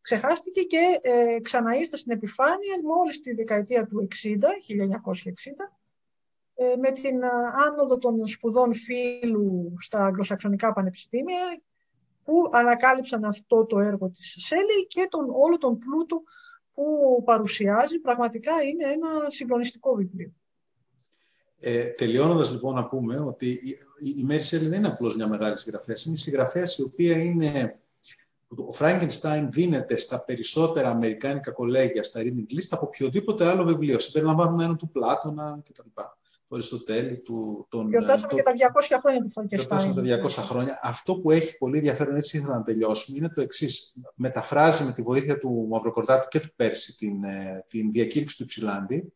Ξεχάστηκε και ε, ξαναήρθε στην επιφάνεια μόλις τη δεκαετία του 60, 1960, ε, με την ε, άνοδο των σπουδών φύλου στα αγγλοσαξονικά πανεπιστήμια που ανακάλυψαν αυτό το έργο της Σέλη και τον, όλο τον πλούτο που παρουσιάζει. Πραγματικά είναι ένα συγκλονιστικό βιβλίο. Ε, τελειώνοντας λοιπόν να πούμε ότι η, η Μέρη Σέλη δεν είναι απλώς μια μεγάλη συγγραφέα. Είναι συγγραφέα η οποία είναι Ο Frankenstein δίνεται στα περισσότερα αμερικάνικα κολέγια, στα reading list, από οποιοδήποτε άλλο βιβλίο, συμπεριλαμβανομένου του Πλάτωνα κτλ. Του Αριστοτέλη, του. Τον, Γιορτάσαμε το... και τα 200 χρόνια του Frankenstein. Γιορτάσαμε τα 200 χρόνια. Αυτό που έχει πολύ ενδιαφέρον, έτσι ήθελα να τελειώσουμε, είναι το εξής. Μεταφράζει με τη βοήθεια του Μαυροκορδάτου και του Πέρση την, ε, την διακήρυξη του Υψηλάντη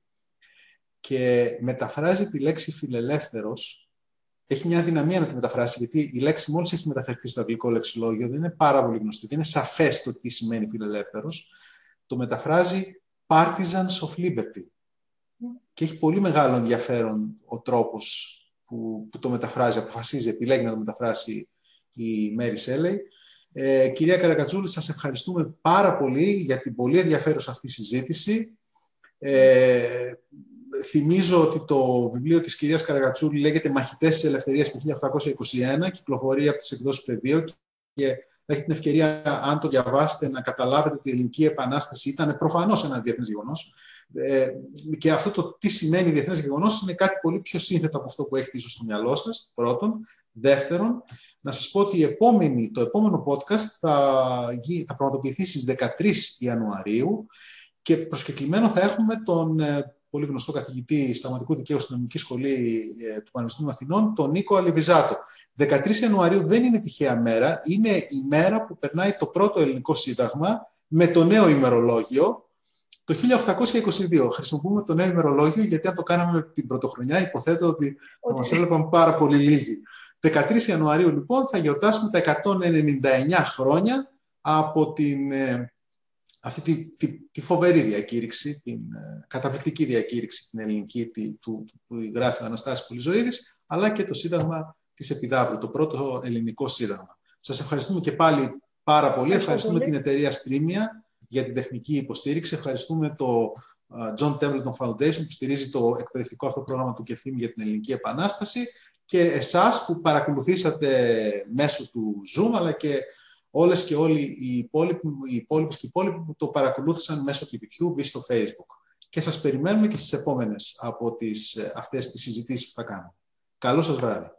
και μεταφράζει τη λέξη φιλελεύθερος έχει μια δυναμία να τη μεταφράσει, γιατί η λέξη μόλις έχει μεταφερθεί στο αγγλικό λεξιλόγιο, δεν είναι πάρα πολύ γνωστή, δεν είναι σαφές το τι σημαίνει φιλελεύθερος. Το μεταφράζει partisans of liberty. Και έχει πολύ μεγάλο ενδιαφέρον ο τρόπος που, που το μεταφράζει, αποφασίζει, επιλέγει να το μεταφράσει η Μέρι Σέλεϊ. Ε, κυρία Καρακατσούλη, σας ευχαριστούμε πάρα πολύ για την πολύ ενδιαφέρουσα αυτή συζήτηση. Ε, θυμίζω ότι το βιβλίο της κυρίας Καραγατσούλη λέγεται «Μαχητές της Ελευθερίας» και 1821, κυκλοφορεί από τις εκδόσεις πεδίο και θα έχετε την ευκαιρία, αν το διαβάσετε, να καταλάβετε ότι η Ελληνική Επανάσταση ήταν προφανώς ένα διεθνές γεγονός. Ε, και αυτό το τι σημαίνει διεθνές γεγονός είναι κάτι πολύ πιο σύνθετο από αυτό που έχετε ίσως στο μυαλό σας, πρώτον. Δεύτερον, να σας πω ότι η επόμενη, το επόμενο podcast θα, θα πραγματοποιηθεί στις 13 Ιανουαρίου και προσκεκλημένο θα έχουμε τον ε, πολύ γνωστό καθηγητή σταματικού δικαίου στην Νομική Σχολή ε, του Πανεπιστημίου Αθηνών, τον Νίκο Αλεβιζάτο. 13 Ιανουαρίου δεν είναι τυχαία μέρα, είναι η μέρα που περνάει το πρώτο ελληνικό σύνταγμα με το νέο ημερολόγιο το 1822. Χρησιμοποιούμε το νέο ημερολόγιο γιατί αν το κάναμε την πρωτοχρονιά υποθέτω ότι θα μας έβλεπαν πάρα πολύ λίγοι. 13 Ιανουαρίου λοιπόν θα γιορτάσουμε τα 199 χρόνια από την ε, αυτή τη, τη, τη, φοβερή διακήρυξη, την ε, καταπληκτική διακήρυξη την ελληνική τη, του, που γράφει ο Αναστάσης Πολυζωίδης, αλλά και το Σύνταγμα της Επιδαύρου, το πρώτο ελληνικό Σύνταγμα. Σας ευχαριστούμε και πάλι πάρα πολύ. Ευχαριστούμε την εταιρεία Streamia για την τεχνική υποστήριξη. Ευχαριστούμε το John Templeton Foundation που στηρίζει το εκπαιδευτικό αυτό πρόγραμμα του ΚΕΦΗΜ για την Ελληνική Επανάσταση και εσάς που παρακολουθήσατε μέσω του Zoom αλλά και όλες και όλοι οι υπόλοιποι, οι υπόλοιποι και οι υπόλοιποι που το παρακολούθησαν μέσω του YouTube ή στο Facebook. Και σας περιμένουμε και στις επόμενες από τις, αυτές τις συζητήσεις που θα κάνουμε. Καλό σας βράδυ.